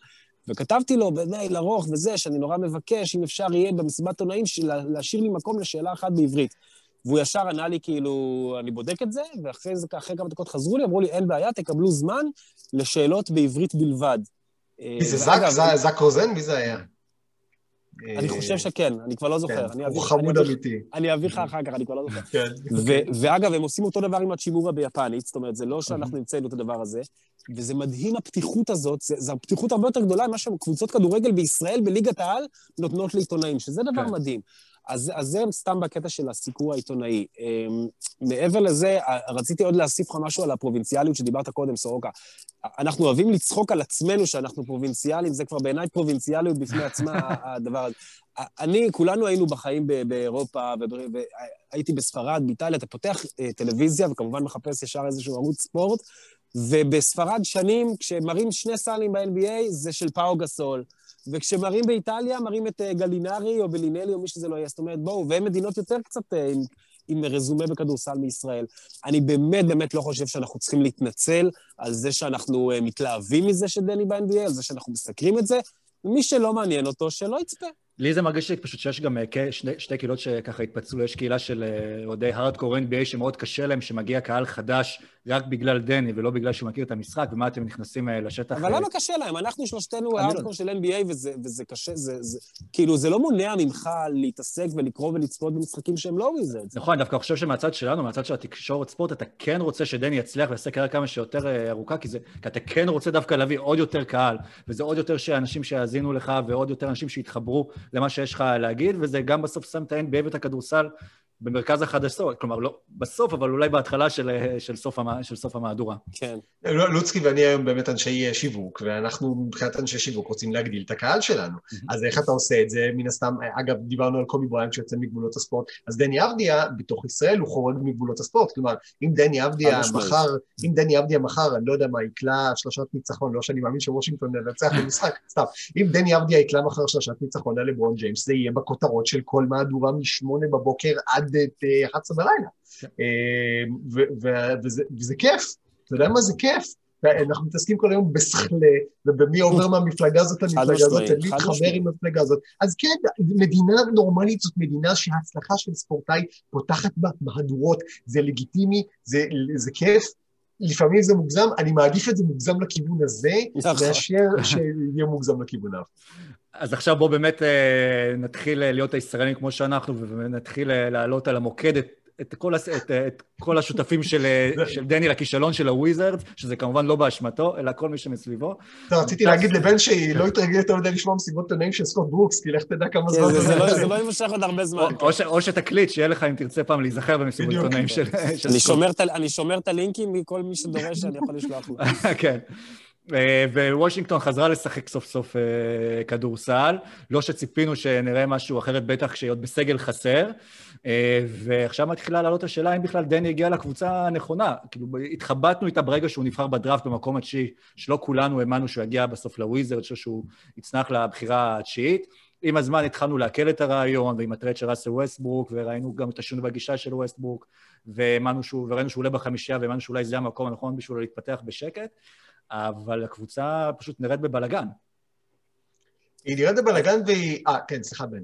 וכתבתי לו במייל ארוך וזה, שאני נורא מבקש, אם אפשר יהיה במסיבת עונאים, להשאיר לי מקום לשאלה אחת בעברית. והוא ישר ענה לי, כאילו, אני בודק את זה, ואחרי זה, אחרי כמה דקות חזרו לי, אמרו לי, אין בעיה, תקבלו זמן לשאלות בעברית בלבד. מי זה זק? זק רוזן? מי זה היה? אני חושב שכן, אני כבר לא זוכר. כן, הוא חמוד אמיתי. אני אעביר לך אחר כך, אני כבר לא זוכר. כן. ואגב, הם עושים אותו דבר עם הצ'ימורה ביפנית, זאת אומרת, זה לא שאנחנו המצאנו את הדבר הזה, וזה מדהים הפתיחות הזאת, זו הפתיחות הרבה יותר גדולה ממה שקבוצות כדורגל בישראל, בליגת העל, נותנות לעיתונאים, שזה דבר כן. מדהים. אז, אז זה סתם בקטע של הסיקור העיתונאי. Um, מעבר לזה, רציתי עוד להוסיף לך משהו על הפרובינציאליות שדיברת קודם, סורוקה. אנחנו אוהבים לצחוק על עצמנו שאנחנו פרובינציאליים, זה כבר בעיניי פרובינציאליות בפני עצמה, הדבר הזה. אני, כולנו היינו בחיים באירופה, והייתי בספרד, באיטליה, אתה פותח אה, טלוויזיה וכמובן מחפש ישר איזשהו ערוץ ספורט, ובספרד שנים, כשמראים שני סלים ב-NBA, זה של פאו גסול. וכשמראים באיטליה, מראים את אה, גלינרי או בלינלי או מי שזה לא יהיה. זאת אומרת, בואו, והן מדינות יותר קצת אה, עם, עם רזומה בכדורסל מישראל. אני באמת באמת לא חושב שאנחנו צריכים להתנצל על זה שאנחנו אה, מתלהבים מזה שדני ב-NBA, על זה שאנחנו מסקרים את זה. מי שלא מעניין אותו, שלא יצפה. לי זה מרגיש פשוט שיש גם שני, שתי קהילות שככה התפצלו, יש קהילה של אוהדי הארדקור NBA שמאוד קשה להם שמגיע קהל חדש רק בגלל דני ולא בגלל שהוא מכיר את המשחק, ומה אתם נכנסים אה, לשטח... אבל למה קשה להם? אנחנו שלושתנו הארדקור לא... של NBA וזה, וזה קשה, זה, זה... כאילו, זה לא מונע ממך להתעסק ולקרוא ולצפות במשחקים שהם לא וויזרדס. נכון, אני דווקא חושב שמהצד שלנו, מהצד של התקשורת ספורט, אתה כן רוצה שדני יצליח ויעשה קריירה כמה שיותר ארוכה, כי, זה, כי אתה כן רוצה דווקא להביא עוד יותר קהל, וזה עוד יותר אנשים שיאזינו לך ועוד יותר אנשים שיתחברו למה שיש לך להגיד, וזה גם בסוף שם את ה-NBA ואת הכדורסל במרכז החדשות, כלומר, לא בסוף, אבל אולי בהתחלה של, של, סוף, המ, של סוף המהדורה. כן. לוצקי ואני היום באמת אנשי שיווק, ואנחנו מבחינת אנשי שיווק רוצים להגדיל את הקהל שלנו. אז איך אתה עושה את זה? מן הסתם, אגב, דיברנו על קובי בריינט שיוצא מגבולות הספורט, אז דני אבדיה, בתוך ישראל, הוא חורג מגבולות הספורט. כלומר, אם דני אבדיה מחר, אם דני אבדיה מחר, אני לא יודע מה, יקלע שלושת ניצחון, לא שאני מאמין שוושינגטון ינצח במשחק, סתם. אם דני אבדיה יקלע מחר שלושת ניצחון על לברון ג'יימס, זה יהיה בכותרות של כל מהדורה משמונה בבוקר עד עד 11 אה, בלילה. כן. אה, וזה כיף, אתה יודע מה זה כיף? אנחנו מתעסקים כל היום בסכלה, ובמי עובר מהמפלגה הזאת למפלגה הזאת, ומי מתחבר עם המפלגה הזאת. אז כן, מדינה נורמלית זאת מדינה שההצלחה של ספורטאי פותחת בה מהדורות, זה לגיטימי, זה, זה כיף. לפעמים זה מוגזם, אני מעדיף את זה מוגזם לכיוון הזה, נכון. מאשר שיהיה מוגזם לכיוון האחר. אז עכשיו בואו באמת אה, נתחיל אה, להיות הישראלים כמו שאנחנו, ונתחיל אה, לעלות על המוקד את, את, כל, את, את כל השותפים של, של דני לכישלון של הוויזרד, שזה כמובן לא באשמתו, אלא כל מי שמסביבו. רציתי להגיד לבן שהיא לא התרגל יותר מדי לשמוע מסיבות עיניים של סקוט ברוקס, כי לך תדע כמה כן, זמן. זה לא יימשך עוד הרבה זמן. או שתקליט, שיהיה לך אם תרצה פעם להיזכר במסיבות עיניים של סקוט. אני שומר את הלינקים מכל מי שדורש שאני יכול לשלוח לו. כן. אה, ווושינגטון חזרה לשחק סוף סוף אה, כדורסל, לא שציפינו שנראה משהו אחרת, בטח כשהיא עוד בסגל חסר, אה, ועכשיו מתחילה לעלות השאלה אם בכלל דני הגיע לקבוצה הנכונה. כאילו, התחבטנו איתה ברגע שהוא נבחר בדראפט במקום התשיעי, שלא כולנו האמנו שהוא יגיע בסוף לוויזרדס, שהוא יצנח לבחירה התשיעית. עם הזמן התחלנו לעכל את הרעיון, ועם הטרייד של ראסל ווסטברוק, וראינו גם את השינוי בגישה של ווסטברוק, וראינו שהוא עולה בחמישייה, והאמנו שאולי זה המקום הנכון בשבילו להתפתח בשקט. אבל הקבוצה פשוט נראית בבלגן. היא נראית בבלגן והיא... אה, כן, סליחה, בן.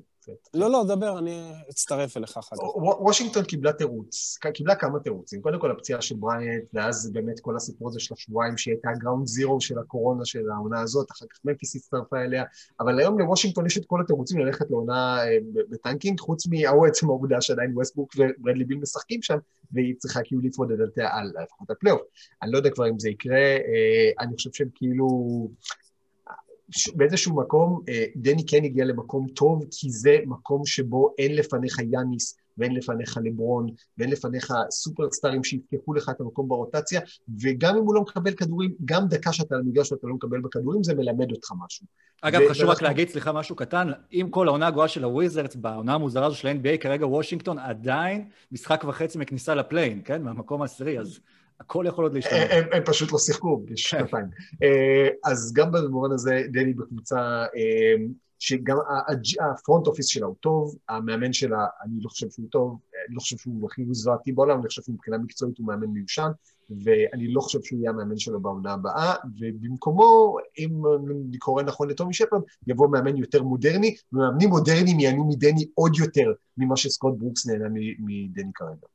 לא, לא, דבר, אני אצטרף אליך אחר כך. וושינגטון קיבלה תירוץ, קיבלה כמה תירוצים. קודם כל הפציעה של בריינט, ואז באמת כל הסיפור הזה של השבועיים שהיא הייתה ה ground zero של הקורונה של העונה הזאת, אחר כך ממפיס הצטרפה אליה, אבל היום לוושינגטון יש את כל התירוצים ללכת לעונה אה, ב tanking, חוץ מהוא עצם העובדה שעדיין ווסטברוק וברדלי ביל משחקים שם, והיא צריכה כאילו להתמודד על, על לפחות הפלייאוף. אני לא יודע כבר אם זה יקרה, אה, אני חושב שהם כאילו... באיזשהו מקום, אה, דני כן הגיע למקום טוב, כי זה מקום שבו אין לפניך יאניס, ואין לפניך לברון, ואין לפניך סופרסטארים שיפתחו לך את המקום ברוטציה, וגם אם הוא לא מקבל כדורים, גם דקה שאתה על המגרש ואתה לא מקבל כדורים, זה מלמד אותך משהו. אגב, ו- חשוב רק ואנחנו- להגיד, סליחה, משהו קטן, עם כל העונה הגרועה של הוויזרדס, בעונה המוזרה הזו של ה-NBA, כרגע וושינגטון עדיין משחק וחצי מכניסה ל play-in, כן? מהמקום העשירי, אז הכל יכול עוד להשתנות. הם, הם פשוט לא שיחקו בשנתיים. אה, אז גם במובן הזה, דני בקבוצה אה, שגם ה front office שלה הוא טוב, המאמן שלה, אני לא חושב שהוא טוב, אני לא חושב שהוא הכי זוועתי בעולם, אני חושב שמבחינה מקצועית הוא מאמן מיושן, ואני לא חושב שהוא יהיה המאמן שלו בעונה הבאה, ובמקומו, אם אני קורא נכון לטומי שפרד, יבוא מאמן יותר מודרני, ומאמנים מודרניים ייהנו מדני עוד יותר ממה שסקוט ברוקס נהנה מדני כרגע.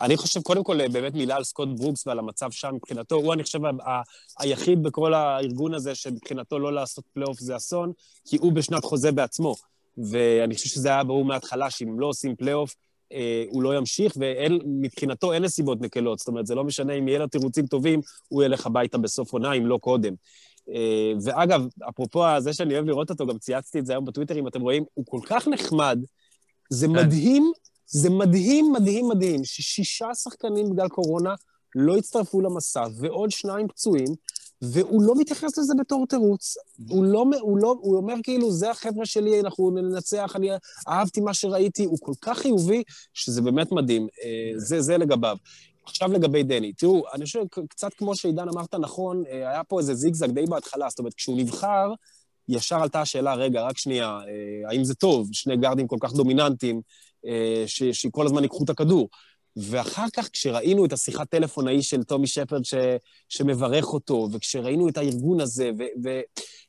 אני חושב, קודם כל, באמת מילה על סקוט ברוקס ועל המצב שם מבחינתו. הוא, אני חושב, ה- היחיד בכל הארגון הזה שמבחינתו לא לעשות פלייאוף זה אסון, כי הוא בשנת חוזה בעצמו. ואני חושב שזה היה ברור מההתחלה, שאם לא עושים פלייאוף, אה, הוא לא ימשיך, ומבחינתו אין נסיבות מקלות. זאת אומרת, זה לא משנה אם יהיה לו תירוצים טובים, הוא ילך הביתה בסוף עונה, אם לא קודם. אה, ואגב, אפרופו זה שאני אוהב לראות אותו, גם צייצתי את זה היום בטוויטר, אם אתם רואים, הוא כל כך נחמד, זה מדהים, זה מדהים, מדהים, מדהים, ששישה שחקנים בגלל קורונה לא הצטרפו למסע, ועוד שניים פצועים, והוא לא מתייחס לזה בתור תירוץ. הוא לא, הוא לא, הוא אומר כאילו, זה החבר'ה שלי, אנחנו ננצח, אני אהבתי מה שראיתי, הוא כל כך חיובי, שזה באמת מדהים. אה, זה, זה לגביו. עכשיו לגבי דני, תראו, אני חושב, קצת כמו שעידן אמרת נכון, אה, היה פה איזה זיגזג די בהתחלה, זאת אומרת, כשהוא נבחר, ישר עלתה השאלה, רגע, רק שנייה, אה, האם זה טוב, שני גארדים כל כך דומיננטיים, ש- שכל הזמן ייקחו את הכדור. ואחר כך, כשראינו את השיחת טלפון ההיא של טומי שפרד ש, שמברך אותו, וכשראינו את הארגון הזה, ו,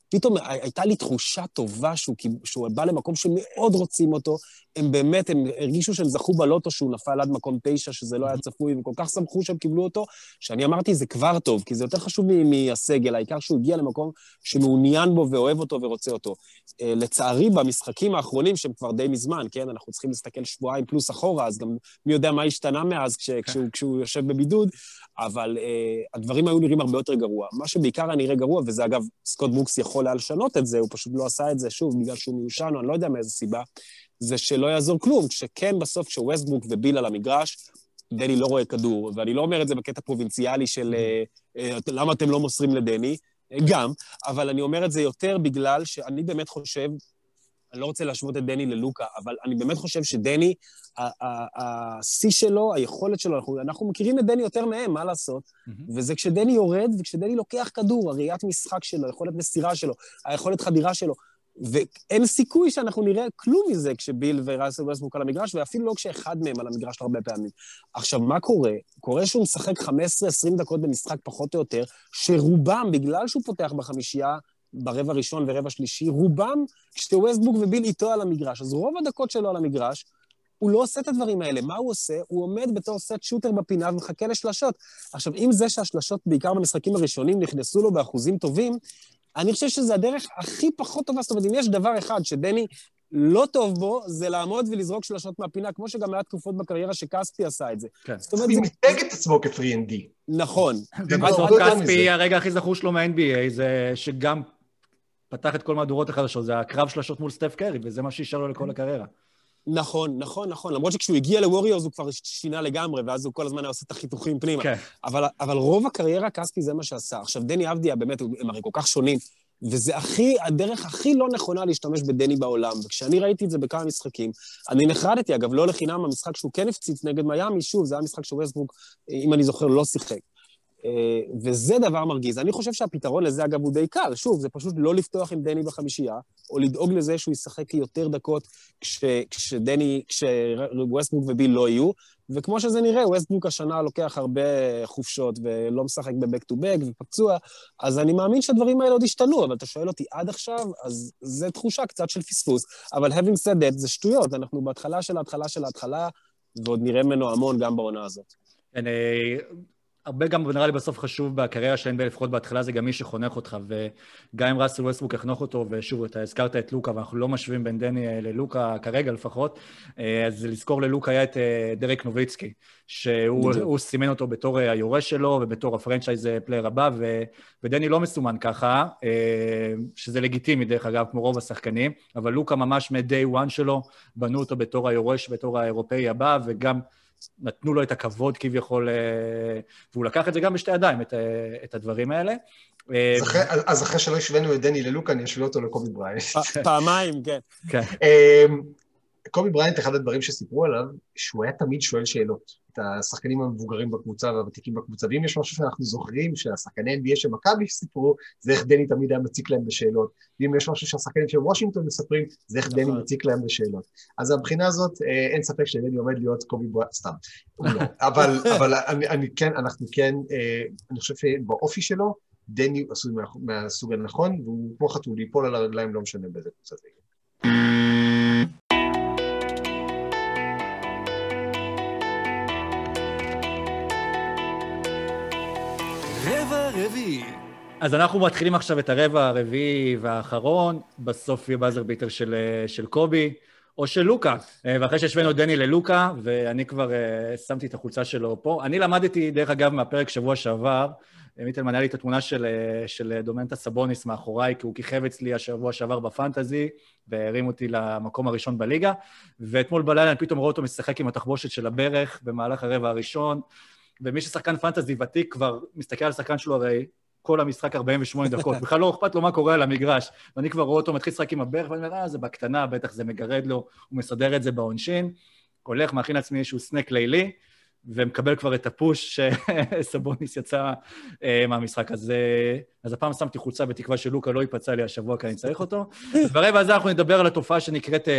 ופתאום הייתה לי תחושה טובה שהוא, שהוא בא למקום שמאוד רוצים אותו, הם באמת, הם הרגישו שהם זכו בלוטו שהוא נפל עד מקום תשע, שזה לא היה צפוי, וכל כך שמחו שהם קיבלו אותו, שאני אמרתי, זה כבר טוב, כי זה יותר חשוב מהסגל, העיקר שהוא הגיע למקום שמעוניין בו ואוהב אותו ורוצה אותו. אה, לצערי, במשחקים האחרונים, שהם כבר די מזמן, כן, אנחנו צריכים להסתכל שבועיים פלוס אחורה, אז גם מי יודע מה השתנה מאז כש, כשהוא, כשהוא יושב בבידוד, אבל אה, הדברים היו נראים הרבה יותר גרוע. מה שבעיקר היה נראה גרוע, וזה אגב, סקוט ברוקס יכול היה לשנות את זה, הוא פשוט לא עשה את זה, שוב, בגלל שהוא מיושן, או אני לא יודע מאיזה סיבה, זה שלא יעזור כלום, שכן בסוף כשווסטברוק וביל על המגרש, דני לא רואה כדור, ואני לא אומר את זה בקטע פרובינציאלי של אה, אה, למה אתם לא מוסרים לדני, אה, גם, אבל אני אומר את זה יותר בגלל שאני באמת חושב, אני לא רוצה להשוות את דני ללוקה, אבל אני באמת חושב שדני, השיא שלו, היכולת שלו, אנחנו, אנחנו מכירים את דני יותר מהם, מה לעשות? וזה כשדני יורד וכשדני לוקח כדור, הראיית משחק שלו, היכולת מסירה שלו, היכולת חדירה שלו. ואין סיכוי שאנחנו נראה כלום מזה כשביל וראסל ווסטבוק על המגרש, ואפילו לא כשאחד מהם על המגרש הרבה פעמים. עכשיו, מה קורה? קורה שהוא משחק 15-20 דקות במשחק פחות או יותר, שרובם, בגלל שהוא פותח בחמישייה, ברבע ראשון ורבע שלישי, רובם כשווסטבוק וביל איתו על המגרש. אז רוב הדקות שלו על המגרש, הוא לא עושה את הדברים האלה. מה הוא עושה? הוא עומד בתור סט שוטר בפינה ומחכה לשלשות. עכשיו, אם זה שהשלשות, בעיקר במשחקים הראשונים, נכנסו לו באחוזים טובים, אני חושב שזה הדרך הכי פחות טובה. זאת אומרת, אם יש דבר אחד שדני לא טוב בו, זה לעמוד ולזרוק שלשות מהפינה, כמו שגם היה תקופות בקריירה שכספי עשה את זה. כן. זאת אומרת, הוא זה... מיתג את עצמו כ-3ND. נכון. ובסוף כספי. הרגע הכי זכור שלו מה-NBA, זה שגם פתח את כל מהדורות החדשות, זה הקרב שלשות מול סטף קרי, וזה מה שאישר לו לכל הקריירה. נכון, נכון, נכון. למרות שכשהוא הגיע לווריורס הוא כבר שינה לגמרי, ואז הוא כל הזמן היה עושה את החיתוכים פנימה. כן. אבל, אבל רוב הקריירה, כספי זה מה שעשה. עכשיו, דני אבדיה, באמת, הם הרי כל כך שונים, וזה הכי, הדרך הכי לא נכונה להשתמש בדני בעולם. וכשאני ראיתי את זה בכמה משחקים, אני נחרדתי, אגב, לא לחינם המשחק שהוא כן הפציץ נגד מיאמי, שוב, זה היה משחק שווסטברוק, אם אני זוכר, לא שיחק. אה, וזה דבר מרגיז. אני חושב שהפתרון לזה, אגב, הוא די קל. שוב, זה פשוט לא לפתוח עם דני בחמישייה, או לדאוג לזה שהוא ישחק יותר דקות כש, כשדני, כשווסטבוק וביל לא יהיו. וכמו שזה נראה, ווסטבוק השנה לוקח הרבה חופשות ולא משחק בבק טו בק ופצוע, אז אני מאמין שהדברים האלה עוד ישתנו, אבל אתה שואל אותי עד עכשיו, אז זו תחושה קצת של פספוס. אבל having said that, זה שטויות, אנחנו בהתחלה של ההתחלה של ההתחלה, ועוד נראה ממנו המון גם בעונה הזאת. כן, אה, הרבה גם נראה לי בסוף חשוב בקריירה של NBA, לפחות בהתחלה, זה גם מי שחונך אותך, וגם אם ראסל ווסטבוק יחנוך אותו, ושוב, אתה הזכרת את לוקה, ואנחנו לא משווים בין דני אה, ללוקה כרגע לפחות, אה, אז לזכור, ללוקה היה את אה, דרק נוביצקי, שהוא סימן אותו בתור היורש שלו ובתור ה franchise player הבא, ו, ודני לא מסומן ככה, שזה לגיטימי דרך אגב, כמו רוב השחקנים, אבל לוקה ממש מ-day one שלו, בנו אותו בתור היורש, בתור האירופאי הבא, וגם נתנו לו את הכבוד כביכול, אה, והוא לקח את זה גם בשתי ידיים, את, אה, את הדברים האלה. אז אחרי, אז אחרי שלא השווינו את דני ללוקה, אני אשווה אותו לקובי בריינט. פעמיים, כן. קובי בריינט, אחד הדברים שסיפרו עליו, שהוא היה תמיד שואל שאלות. את השחקנים המבוגרים בקבוצה והוותיקים בקבוצה, ואם יש משהו שאנחנו זוכרים שהשחקני NBA של מכבי סיפרו, זה איך דני תמיד היה מציק להם בשאלות. ואם יש משהו שהשחקנים של וושינגטון מספרים, זה איך דני נכון. מציק להם בשאלות. אז מהבחינה הזאת, אה, אין ספק שדני עומד להיות קובי בריינט, סתם. לא. אבל, אבל אני, אני כן, אנחנו כן, אה, אני חושב שבאופי שלו, דני עשוי מהסוג הנכון, והוא כמו חתול, ליפול על הרגליים, לא משנה באיזה קבוצה זה הרביעי. אז אנחנו מתחילים עכשיו את הרבע הרביעי והאחרון, בסוף יהיה באזר ביטר של, של קובי, או של לוקה. ואחרי שהשווינו דני ללוקה, ואני כבר uh, שמתי את החולצה שלו פה. אני למדתי, דרך אגב, מהפרק שבוע שעבר, מיטלמן היה לי את התמונה של, של דומנטה סבוניס מאחוריי, כי הוא כיכב אצלי השבוע שעבר בפנטזי, והרים אותי למקום הראשון בליגה. ואתמול בלילה אני פתאום רואה אותו משחק עם התחבושת של הברך במהלך הרבע הראשון. ומי ששחקן פנטזי ותיק כבר מסתכל על השחקן שלו הרי כל המשחק 48 דקות, בכלל לא אכפת לו מה קורה על המגרש. ואני כבר רואה אותו מתחיל לשחק עם הברך, ואני אומר, אה, זה בקטנה, בטח זה מגרד לו, הוא מסדר את זה בעונשין, הולך, מכין לעצמי איזשהו סנק לילי, ומקבל כבר את הפוש שסבוניס יצא uh, מהמשחק. אז, אז הפעם שמתי חולצה בתקווה שלוקה לא ייפצע לי השבוע כי אני צריך אותו. ברבע הזה אנחנו נדבר על התופעה שנקראת uh,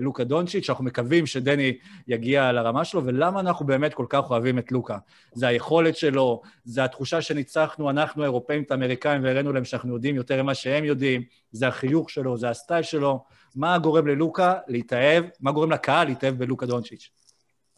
לוקה דונצ'יץ', שאנחנו מקווים שדני יגיע לרמה שלו, ולמה אנחנו באמת כל כך אוהבים את לוקה. זה היכולת שלו, זה התחושה שניצחנו, אנחנו האירופאים את האמריקאים, והראינו להם שאנחנו יודעים יותר ממה שהם יודעים, זה החיוך שלו, זה הסטייל שלו. מה גורם ללוקה להתאהב, מה גורם לקהל להתאהב בלוקה דונצ'יץ'?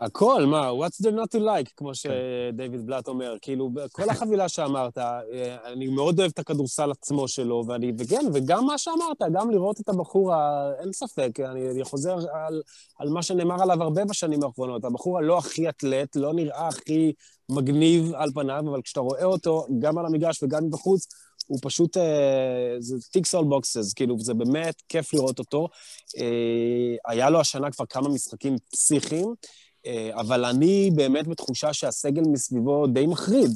הכל, מה, what's there not to like, כמו כן. שדייוויד בלאט אומר. כאילו, כל החבילה שאמרת, אה, אני מאוד אוהב את הכדורסל עצמו שלו, ואני, וכן, וגם מה שאמרת, גם לראות את הבחור, ה... אין ספק, אני, אני חוזר על, על מה שנאמר עליו הרבה בשנים האחרונות. הבחור הלא הכי אתלט, לא נראה הכי מגניב על פניו, אבל כשאתה רואה אותו, גם על המגרש וגם בחוץ, הוא פשוט, אה, זה ticks all boxes, כאילו, זה באמת כיף לראות אותו. אה, היה לו השנה כבר כמה משחקים פסיכיים. אה, אבל אני באמת בתחושה שהסגל מסביבו די מחריד.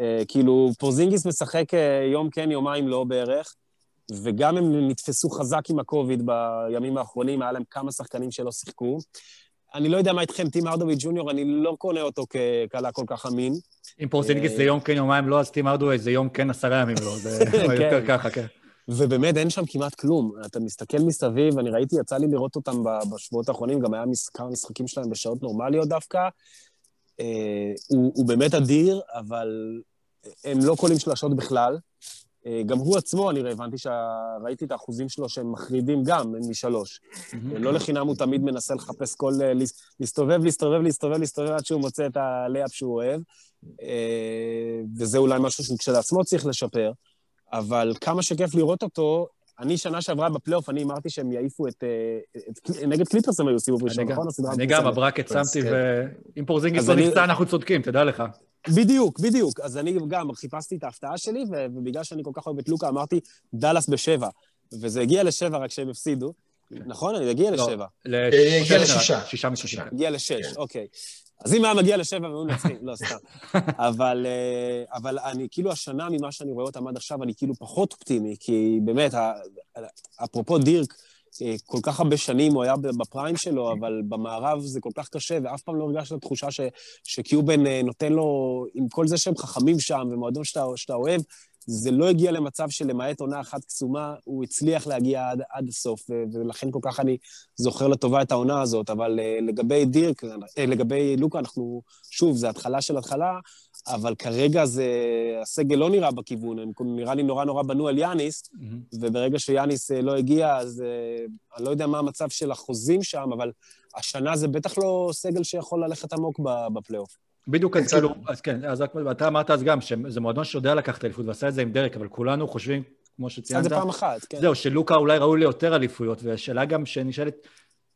אה, כאילו, פורזינגיס משחק אה, יום כן, יומיים לא בערך, וגם הם נתפסו חזק עם הקוביד בימים האחרונים, היה להם כמה שחקנים שלא שיחקו. אני לא יודע מה איתכם, טים ארדווי ג'וניור, אני לא קונה אותו כקלה כל כך אמין. אם פורזינגיס זה יום כן, יומיים לא, אז טים ארדווי זה יום כן, עשרה ימים לא, זה יותר כן. ככה, כן. ובאמת אין שם כמעט כלום. אתה מסתכל מסביב, אני ראיתי, יצא לי לראות אותם בשבועות האחרונים, גם היה כמה משחקים שלהם בשעות נורמליות דווקא. אה, הוא, הוא באמת אדיר, אבל הם לא קולים שלשות בכלל. אה, גם הוא עצמו, אני הבנתי שראיתי את האחוזים שלו שהם מחרידים גם משלוש. לא לחינם הוא תמיד מנסה לחפש כל... אה, להסתובב, להסתובב, להסתובב, להסתובב עד שהוא מוצא את הלייאפ שהוא אוהב. אה, וזה אולי משהו שהוא כשלעצמו צריך לשפר. אבל כמה שכיף לראות אותו, אני שנה שעברה בפלייאוף, אני אמרתי שהם יעיפו את... אה, את נגד קליפרס הם היו סיבוב ראשון, נכון? אני גם, ה bracket שמתי, ואם פורזינגיס לא נפצע, אנחנו צודקים, תדע לך. בדיוק, בדיוק. אז אני גם חיפשתי את ההפתעה שלי, ובגלל שאני כל כך אוהב את לוקה, אמרתי, דאלאס בשבע. וזה הגיע לשבע רק כשהם הפסידו. נכון? אני אגיע לא, לשבע. הגיע לשישה. שישה משישה. הגיע לשש, אוקיי. אז אם היה מגיע לשבע, והיו מנצחים, לא, סתם. אבל, אה, אבל אני, כאילו, השנה ממה שאני רואה אותם עד עכשיו, אני כאילו פחות אופטימי, כי באמת, אפרופו דירק, אה, כל כך הרבה שנים הוא היה בפריים שלו, אבל במערב זה כל כך קשה, ואף פעם לא הרגשת את התחושה שקיובן אה, נותן לו, עם כל זה שהם חכמים שם, ומועדון שאתה, שאתה אוהב, זה לא הגיע למצב שלמעט עונה אחת קסומה, הוא הצליח להגיע עד, עד הסוף, ולכן כל כך אני זוכר לטובה את העונה הזאת. אבל לגבי דירק, לגבי לוקה, אנחנו, שוב, זה התחלה של התחלה, אבל כרגע זה, הסגל לא נראה בכיוון, הם נראה לי נורא נורא בנו על יאניס, mm-hmm. וברגע שיאניס אה, לא הגיע, אז אה, אני לא יודע מה המצב של החוזים שם, אבל השנה זה בטח לא סגל שיכול ללכת עמוק בפלייאוף. בדיוק, אז כאילו, אז כן, אז אתה אמרת אז גם, שזה מועדון שיודע לקחת אליפות ועשה את זה עם דרק, אבל כולנו חושבים, כמו שציינת... זה פעם אחת, כן. זהו, שלוקה אולי ראוי ליותר אליפויות, והשאלה גם שנשאלת,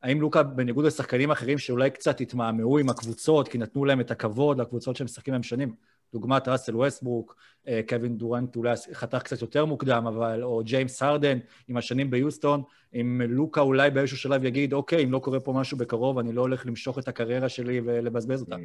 האם לוקה, בניגוד לשחקנים אחרים שאולי קצת התמהמהו עם הקבוצות, כי נתנו להם את הכבוד לקבוצות שהם משחקים להם שנים, דוגמת ראסל ווסטברוק, אה, קווין דורנט אולי חתך קצת יותר מוקדם, אבל, או ג'יימס הרדן עם השנים ביוסטון, אם לוקה אולי באיזשהו שלב יגיד, אוקיי, אם לא קורה פה משהו בקרוב, אני לא הולך למשוך את הקריירה שלי ולבזבז אותה.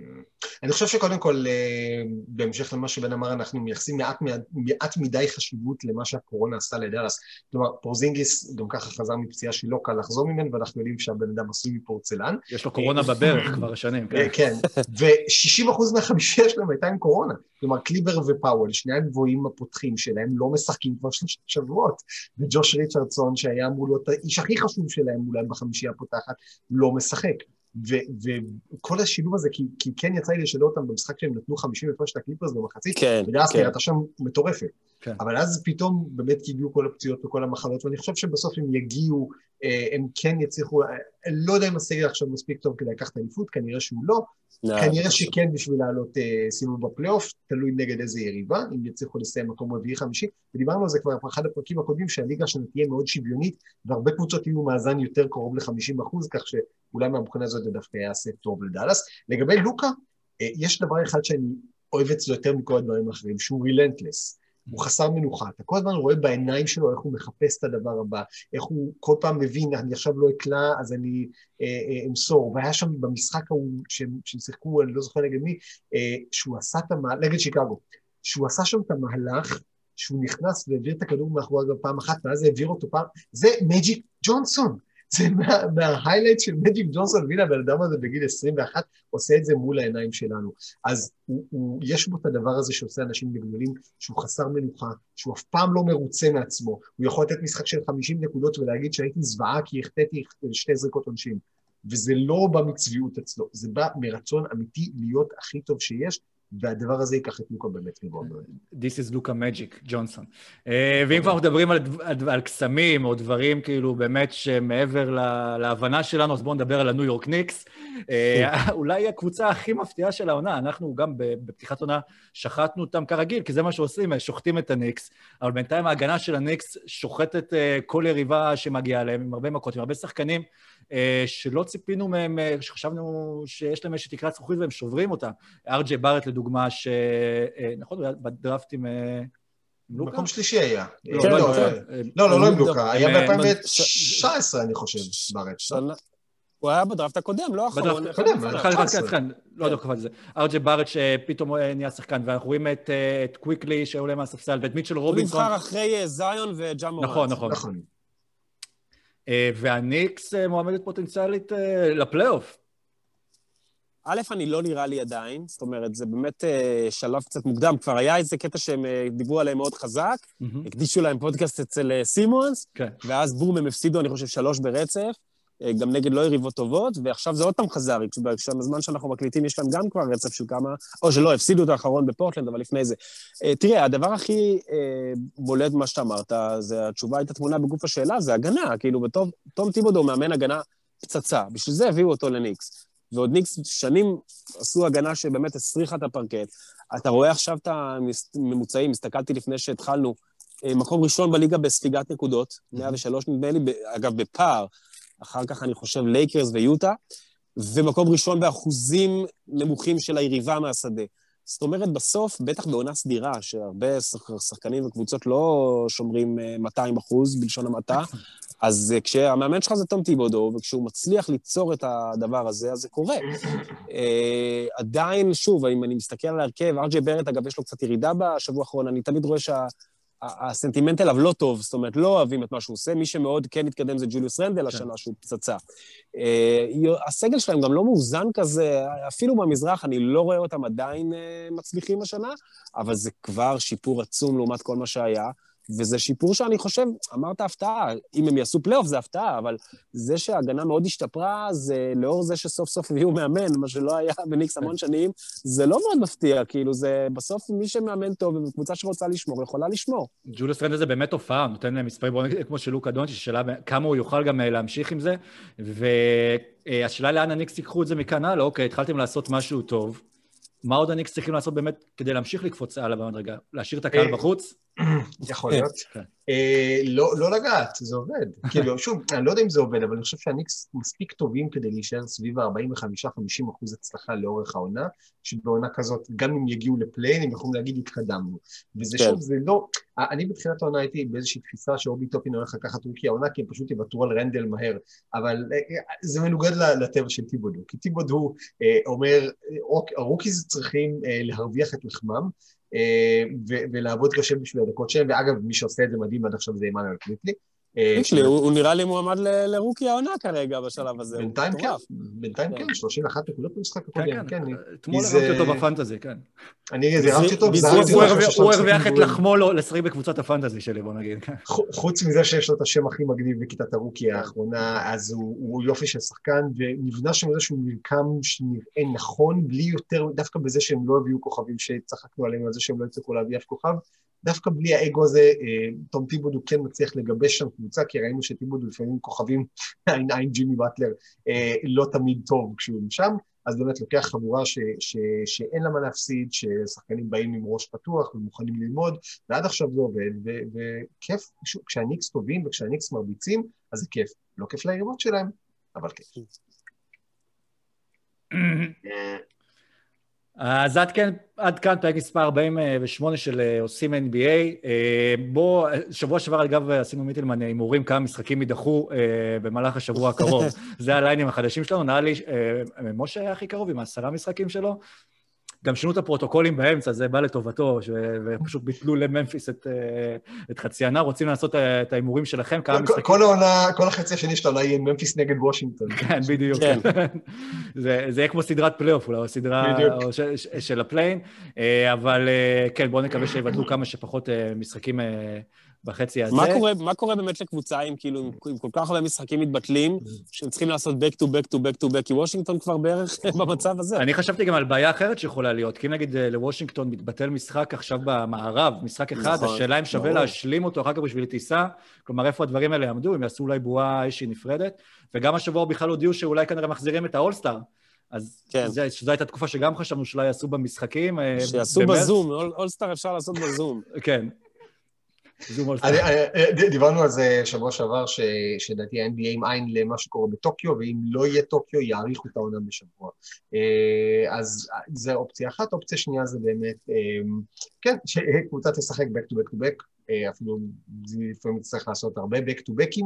אני חושב שקודם כל, אה, בהמשך למה שבן אמר, אנחנו מייחסים מעט, מעט מדי חשיבות למה שהקורונה עשתה לדאלאס. כלומר, פורזינגיס גם ככה חזר מפציעה שלא קל לחזור ממנו, ואנחנו יודעים שהבן אדם עשוי מפורצלן. יש לו קורונה בברך כבר שנים, כן. כן, ו-60% מהחמישייה שלהם הייתה עם קורונה. כלומר, קליבר ופאוול, שני הגבוהים הפותחים שלהם, לא משחקים כבר שלושה שבועות. וג'וש ריצ'רדסון, שהיה אמור להיות האיש הכי חשוב שלהם אולי בחמישייה הפותחת, לא משחק. וכל השילוב הזה, כי, כי כן יצא לי לשאול אותם במשחק שהם נתנו 50 הפרש לקליפרס במחצית, כן, כן. נראתה שם מטורפת. כן. אבל אז פתאום באמת הגיעו כל הפציעות וכל המחלות, ואני חושב שבסוף הם יגיעו, אה, הם כן יצליחו, אה, לא יודע אם הסגל עכשיו מספיק טוב כדי לקחת אליפות, כנראה שהוא לא, לא. כנראה שכן בשביל לעלות אה, סיבוב בפלייאוף, תלוי נגד איזה יריבה, אם יצליחו לסיים מקום רביעי חמישי, ודיברנו על זה כבר באחד הפרקים הקודמים, שהליגה שלנו תהיה מאוד שוויונית, והרבה קבוצות יהיו מאזן יותר קרוב ל-50 אחוז, כך שאולי מהבחינה הזאת זה דווקא יעשה טוב לדאלאס. לגבי לוקה, יש דבר אחד שאני אוהב אצלו יותר מכל הדברים האחרים, שהוא רילנטלס. הוא חסר מנוחה. אתה כל הזמן רואה בעיניים שלו איך הוא מחפש את הדבר הבא, איך הוא כל פעם מבין, אני עכשיו לא אקלע, אז אני אה, אה, אמסור. והיה שם במשחק ההוא, שהם שיחקו, אני לא זוכר נגד מי, אה, שהוא עשה את המהלך, נגד שיקגו, שהוא עשה שם את המהלך, שהוא נכנס והעביר את הכדור מאחורי הגב פעם אחת, ואז העביר אותו פעם, זה מג'יק ג'ונסון. זה מה- מההיילייט של מג'יק ג'ונסון, והנה הבן אדם הזה בגיל 21 עושה את זה מול העיניים שלנו. אז הוא, הוא, יש בו את הדבר הזה שעושה אנשים לגדולים, שהוא חסר מנוחה, שהוא אף פעם לא מרוצה מעצמו. הוא יכול לתת משחק של 50 נקודות ולהגיד שהייתי זוועה כי החטאתי שתי זריקות עונשין. וזה לא בא מצביעות אצלו, זה בא מרצון אמיתי להיות הכי טוב שיש, והדבר הזה ייקח את לוקה באמת רבעון. This is Luka Magic, ג'ונסון. אה, ואם כבר מדברים על, על, על קסמים או דברים כאילו באמת שמעבר לה, להבנה שלנו, אז בואו נדבר על הניו יורק ניקס. אה, אולי הקבוצה הכי מפתיעה של העונה, אנחנו גם בפתיחת עונה שחטנו אותם כרגיל, כי זה מה שעושים, שוחטים את הניקס, אבל בינתיים ההגנה של הניקס שוחטת אה, כל יריבה שמגיעה להם, עם הרבה מכות, עם הרבה שחקנים. אה, שלא ציפינו מהם, אה, שחשבנו שיש להם איזושהי תקרת זכוכית והם שוברים אותה. ארג'י בארט לדוגמה, ש... אה, נכון, הוא היה בדראפט עם... עם לוקה? מקום שלישי היה. לא, כן, לא, לא, לא, אה, לא, לא, לא עם לוקה, היה הם, ב-2019, אני חושב, בארץ. הוא היה בדראפט הקודם, לא האחרון. בדראפט הקודם. אחד, אחד, 11. אחד, אחד, לא יודע כמה זה. ארג'י בארט שפתאום הוא נהיה שחקן, ואנחנו רואים את, אה, קוויקלי שעולה מהספסל, ואת מיטשל הוא רובינסון. נבחר אחרי אה, זיון וג'ה מורנט. נכון, נכון. נכון. אה, והניקס אה, מועמדת פוטנציאלית אה, לפלייאוף. א', אני לא נראה לי עדיין, זאת אומרת, זה באמת אה, שלב קצת מוקדם. כבר היה איזה קטע שהם אה, דיברו עליהם מאוד חזק, מהמם. הקדישו להם פודקאסט אצל אה, סימונס, כן. ואז בום, הם הפסידו, אני חושב, שלוש ברצף, אה, גם נגד לא יריבות טובות, ועכשיו זה עוד פעם חזר, בזמן שאנחנו מקליטים יש להם גם כבר רצף של כמה, או שלא, הפסידו את האחרון בפורטלנד, אבל לפני זה. אה, תראה, הדבר הכי אה, בולט במה שאתה אמרת, זה התשובה הייתה תמונה בגוף השאלה, זה הגנה, כאילו, בתום תום טיבודו מאמן הגנה פצצה, בשביל זה הביאו אותו לניקס. ועוד ניקס שנים עשו הגנה שבאמת הסריחה את הפרקט. אתה רואה עכשיו את הממוצעים, הסתכלתי לפני שהתחלנו, אה, מקום ראשון בליגה בספיגת נקודות, 103 נדמה לי, אגב, בפער. אחר כך אני חושב לייקרס ויוטה, ומקום ראשון באחוזים נמוכים של היריבה מהשדה. זאת אומרת, בסוף, בטח בעונה סדירה, שהרבה שח- שחקנים וקבוצות לא שומרים אה, 200 אחוז, בלשון המעטה, אז אה, כשהמאמן שלך זה תום טיבודו, וכשהוא מצליח ליצור את הדבר הזה, אז זה קורה. אה, עדיין, שוב, אם אני מסתכל על ההרכב, אר ג'יי בארט, אגב, יש לו קצת ירידה בשבוע האחרון, אני תמיד רואה שה... הסנטימנט אליו לא טוב, זאת אומרת, לא אוהבים את מה שהוא עושה, מי שמאוד כן התקדם זה ג'וליוס רנדל השנה, שהוא פצצה. אה, הסגל שלהם גם לא מאוזן כזה, אפילו במזרח, אני לא רואה אותם עדיין אה, מצליחים השנה, אבל זה כבר שיפור עצום לעומת כל מה שהיה. וזה שיפור שאני חושב, אמרת הפתעה, אם הם יעשו פלייאוף זה הפתעה, אבל זה שההגנה מאוד השתפרה, זה לאור זה שסוף סוף הביאו מאמן, מה שלא היה בניקס המון שנים, זה לא מאוד מפתיע, כאילו, זה בסוף מי שמאמן טוב וקבוצה שרוצה לשמור, יכולה לשמור. ג'וליוס רנדל זה באמת תופעה, נותן להם מספרים, בוא נגיד כמו של לוקה דונצ'י, שאלה כמה הוא יוכל גם אה, להמשיך עם זה, והשאלה לאן הניקס ייקחו את זה מכאן הלאה, אוקיי, התחלתם לעשות משהו טוב, מה עוד הניקס צריכים לעשות באמת כדי להמשיך לקפוץ הלאה במדרגה? להשאיר את הקהל אה, בחוץ? יכול להיות. כן. אה, לא לא לגעת, זה עובד. כאילו, שוב, אני לא יודע אם זה עובד, אבל אני חושב שהניקס מספיק טובים כדי להישאר סביב ה-45-50 אחוז הצלחה לאורך העונה, שבעונה כזאת, גם אם יגיעו ל play-in, הם יכולים להגיד, התקדמנו. וזה כן. שוב, זה לא... אני בתחילת העונה הייתי באיזושהי תפיסה שאובי טופין הולך לקחת rookie העונה, כי הם פשוט יוותרו על רנדל מהר. אבל אה, אה, זה מנוגד לטבע של טיבודו. כי טיבודו אה, אומר, אה, אוק- ה rookies צריכים אה, להרוויח את לחמם, אה, ולעבוד קשה בשביל הדקות שלהם, ואגב, מי שעושה את זה מדהים עד עכשיו זה עמנואל קוויקלי. אה, קוויקלי, הוא נראה לי מועמד ל rookie העונה כרגע בשלב הזה. בינתיים כן. בינתיים כן. כן, 31 נקודות במשחק כן, הקודם, כן, כן. אתמול כי זה- הרמתי אותו בפנטזי, כן. אני זירמתי אותו, הוא אותו הרוויח- את לחמו לשחק בקבוצת הפנטזי שלי, בוא נגיד. כן. חוץ מזה שיש לו את השם הכי מגניב בכיתת הרוקי האחרונה, אז הוא, הוא יופי של שחקן, ונבנה שם איזשהו מרקם שנראה נכון, בלי יותר, דווקא בזה שהם לא הביאו כוכבים שצחקנו עליהם על זה שהם לא הצליחו להביא אף כוכב, דווקא בלי האגו הזה, אה, תום טיבודו כן מצליח לגבש שם קבוצה, כי ראינו שטיבודו לפעמים כוכבים, עין עין ג'ימי באטלר, אה, לא תמיד טוב כשהוא שם, אז באמת לוקח חבורה ש, ש, שאין לה מה להפסיד, ששחקנים באים עם ראש פתוח ומוכנים ללמוד, ועד עכשיו זה עובד, וכיף, כשהניקס טובים וכשהניקס מרביצים, אז זה כיף. לא כיף ליריבות שלהם, אבל כיף. אז עד כאן, עד כאן פרק מספר 48 של אה, עושים NBA. אה, בוא, שבוע שעבר אגב עשינו מיטלמן הימורים כמה משחקים יידחו אה, במהלך השבוע הקרוב. זה ה lines החדשים שלנו, נראה לי, משה היה הכי קרוב עם העשרה משחקים שלו. גם שינו את הפרוטוקולים באמצע, זה בא לטובתו, ש- ופשוט ביטלו לממפיס את, אה, את חצי עונה. רוצים לעשות אה, את ההימורים שלכם, כמה כל- משחקים... כל העונה, כל החצי השני של העונה יהיה ממפיס נגד וושינגטון. כן, בדיוק. כן. זה, זה יהיה כמו סדרת פלייאוף, אולי, או סדרה. או ש, ש, של ה play-in, אה, אבל כן, בואו נקווה שיבטלו כמה שפחות משחקים בחצי הזה. מה קורה, מה קורה באמת לקבוצה עם כאילו, עם, כל כך הרבה משחקים מתבטלים, שהם צריכים לעשות back to back to back to back, כי וושינגטון כבר בערך במצב הזה. אני חשבתי גם על בעיה אחרת שיכולה להיות, כי אם נגיד אה, לוושינגטון מתבטל משחק עכשיו במערב, משחק אחד, נכון, השאלה אם שווה. להשלים אותו אחר כך בשביל טיסה, כלומר, איפה הדברים האלה יעמדו, הם יעשו אולי בועה איזושהי נפרדת, וגם השבוע בכלל הודיעו שאולי כנראה מחזירים את האולסטאר. אז כן. זה, שזו הייתה תקופה שגם חשבנו שאולי יעשו במשחקים. אה, שיעשו במרץ. בזום, All- All-Star אפשר לעשות בזום. כן. זום אני- ד- דיברנו על זה שבוע שעבר, שלדעתי ה-NBA עם עין למה שקורה בטוקיו, ואם לא יהיה טוקיו, יאריכו את העונה בשבוע. אה, אז זו אופציה אחת. אופציה שנייה זה באמת, אה, כן, שקבוצה תשחק back to back to back, אה, אפילו זה לפעמים תצטרך לעשות הרבה back to back ים.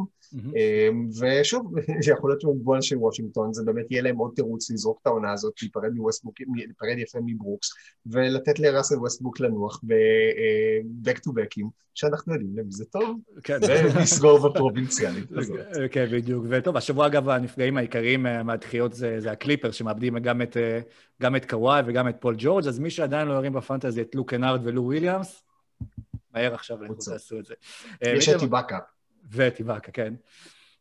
אה, ושוב, יכול להיות שבגבול של וושינגטון, זה באמת יהיה להם עוד תירוץ לזרוק את העונה הזאת, להיפרד מווסטברוק, להיפרד יפה מברוקס, ולתת לראסל ווסטברוק לנוח ב- back to back ים, שאנחנו יודעים למי זה טוב, כן. ולסגור בפרובינציאלית הזאת. כן, בדיוק. וטוב, השבוע אגב, הנפגעים העיקריים אה, מהדחיות זה, זה הקליפרס, שמאבדים גם את, אה, גם את קוואי וגם את פול ג'ורג', אז מי שעדיין לא ירים בפנטזי את לוק קנארד ולו וויליאמס, מהר עכשיו לכו. תעשו את זה. אה, יש את איבאקה. וטיבקה, כן.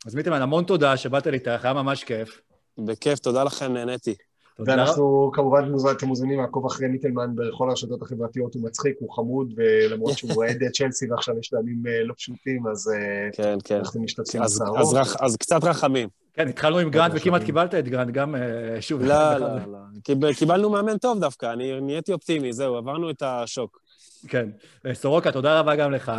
אז מיטלמן, המון תודה שבאת להתארח, היה ממש כיף. בכיף, תודה לכם, נהניתי. תודה. ואנחנו כמובן, אתם מוזמנים לעקוב אחרי מיטלמן בכל הרשתות החברתיות, הוא מצחיק, הוא חמוד, ולמרות שהוא אוהד את צ'לסי ועכשיו יש לו ימים אה, לא פשוטים, אז אה, כן, כן. אנחנו משתתפים אז, בצערו. אז, רח, אז קצת רחמים. כן, התחלנו עם טוב, וכמעט. קיבלת את גרנט, גם שוב. לא, לא, לא. קיב- קיבלנו מאמן טוב דווקא, אני נהייתי אופטימי, זהו, עברנו את השוק. כן. אה, סורוקה, תודה רבה גם לך.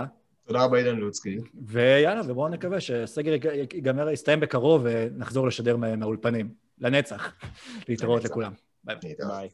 תודה רבה, אילן לוצקי. ויאללה, ובואו נקווה שהסגר יג- ייגמר, יסתיים בקרוב ונחזור לשדר מה- מהאולפנים. לנצח. להתראות. לכולם. ביי. ביי.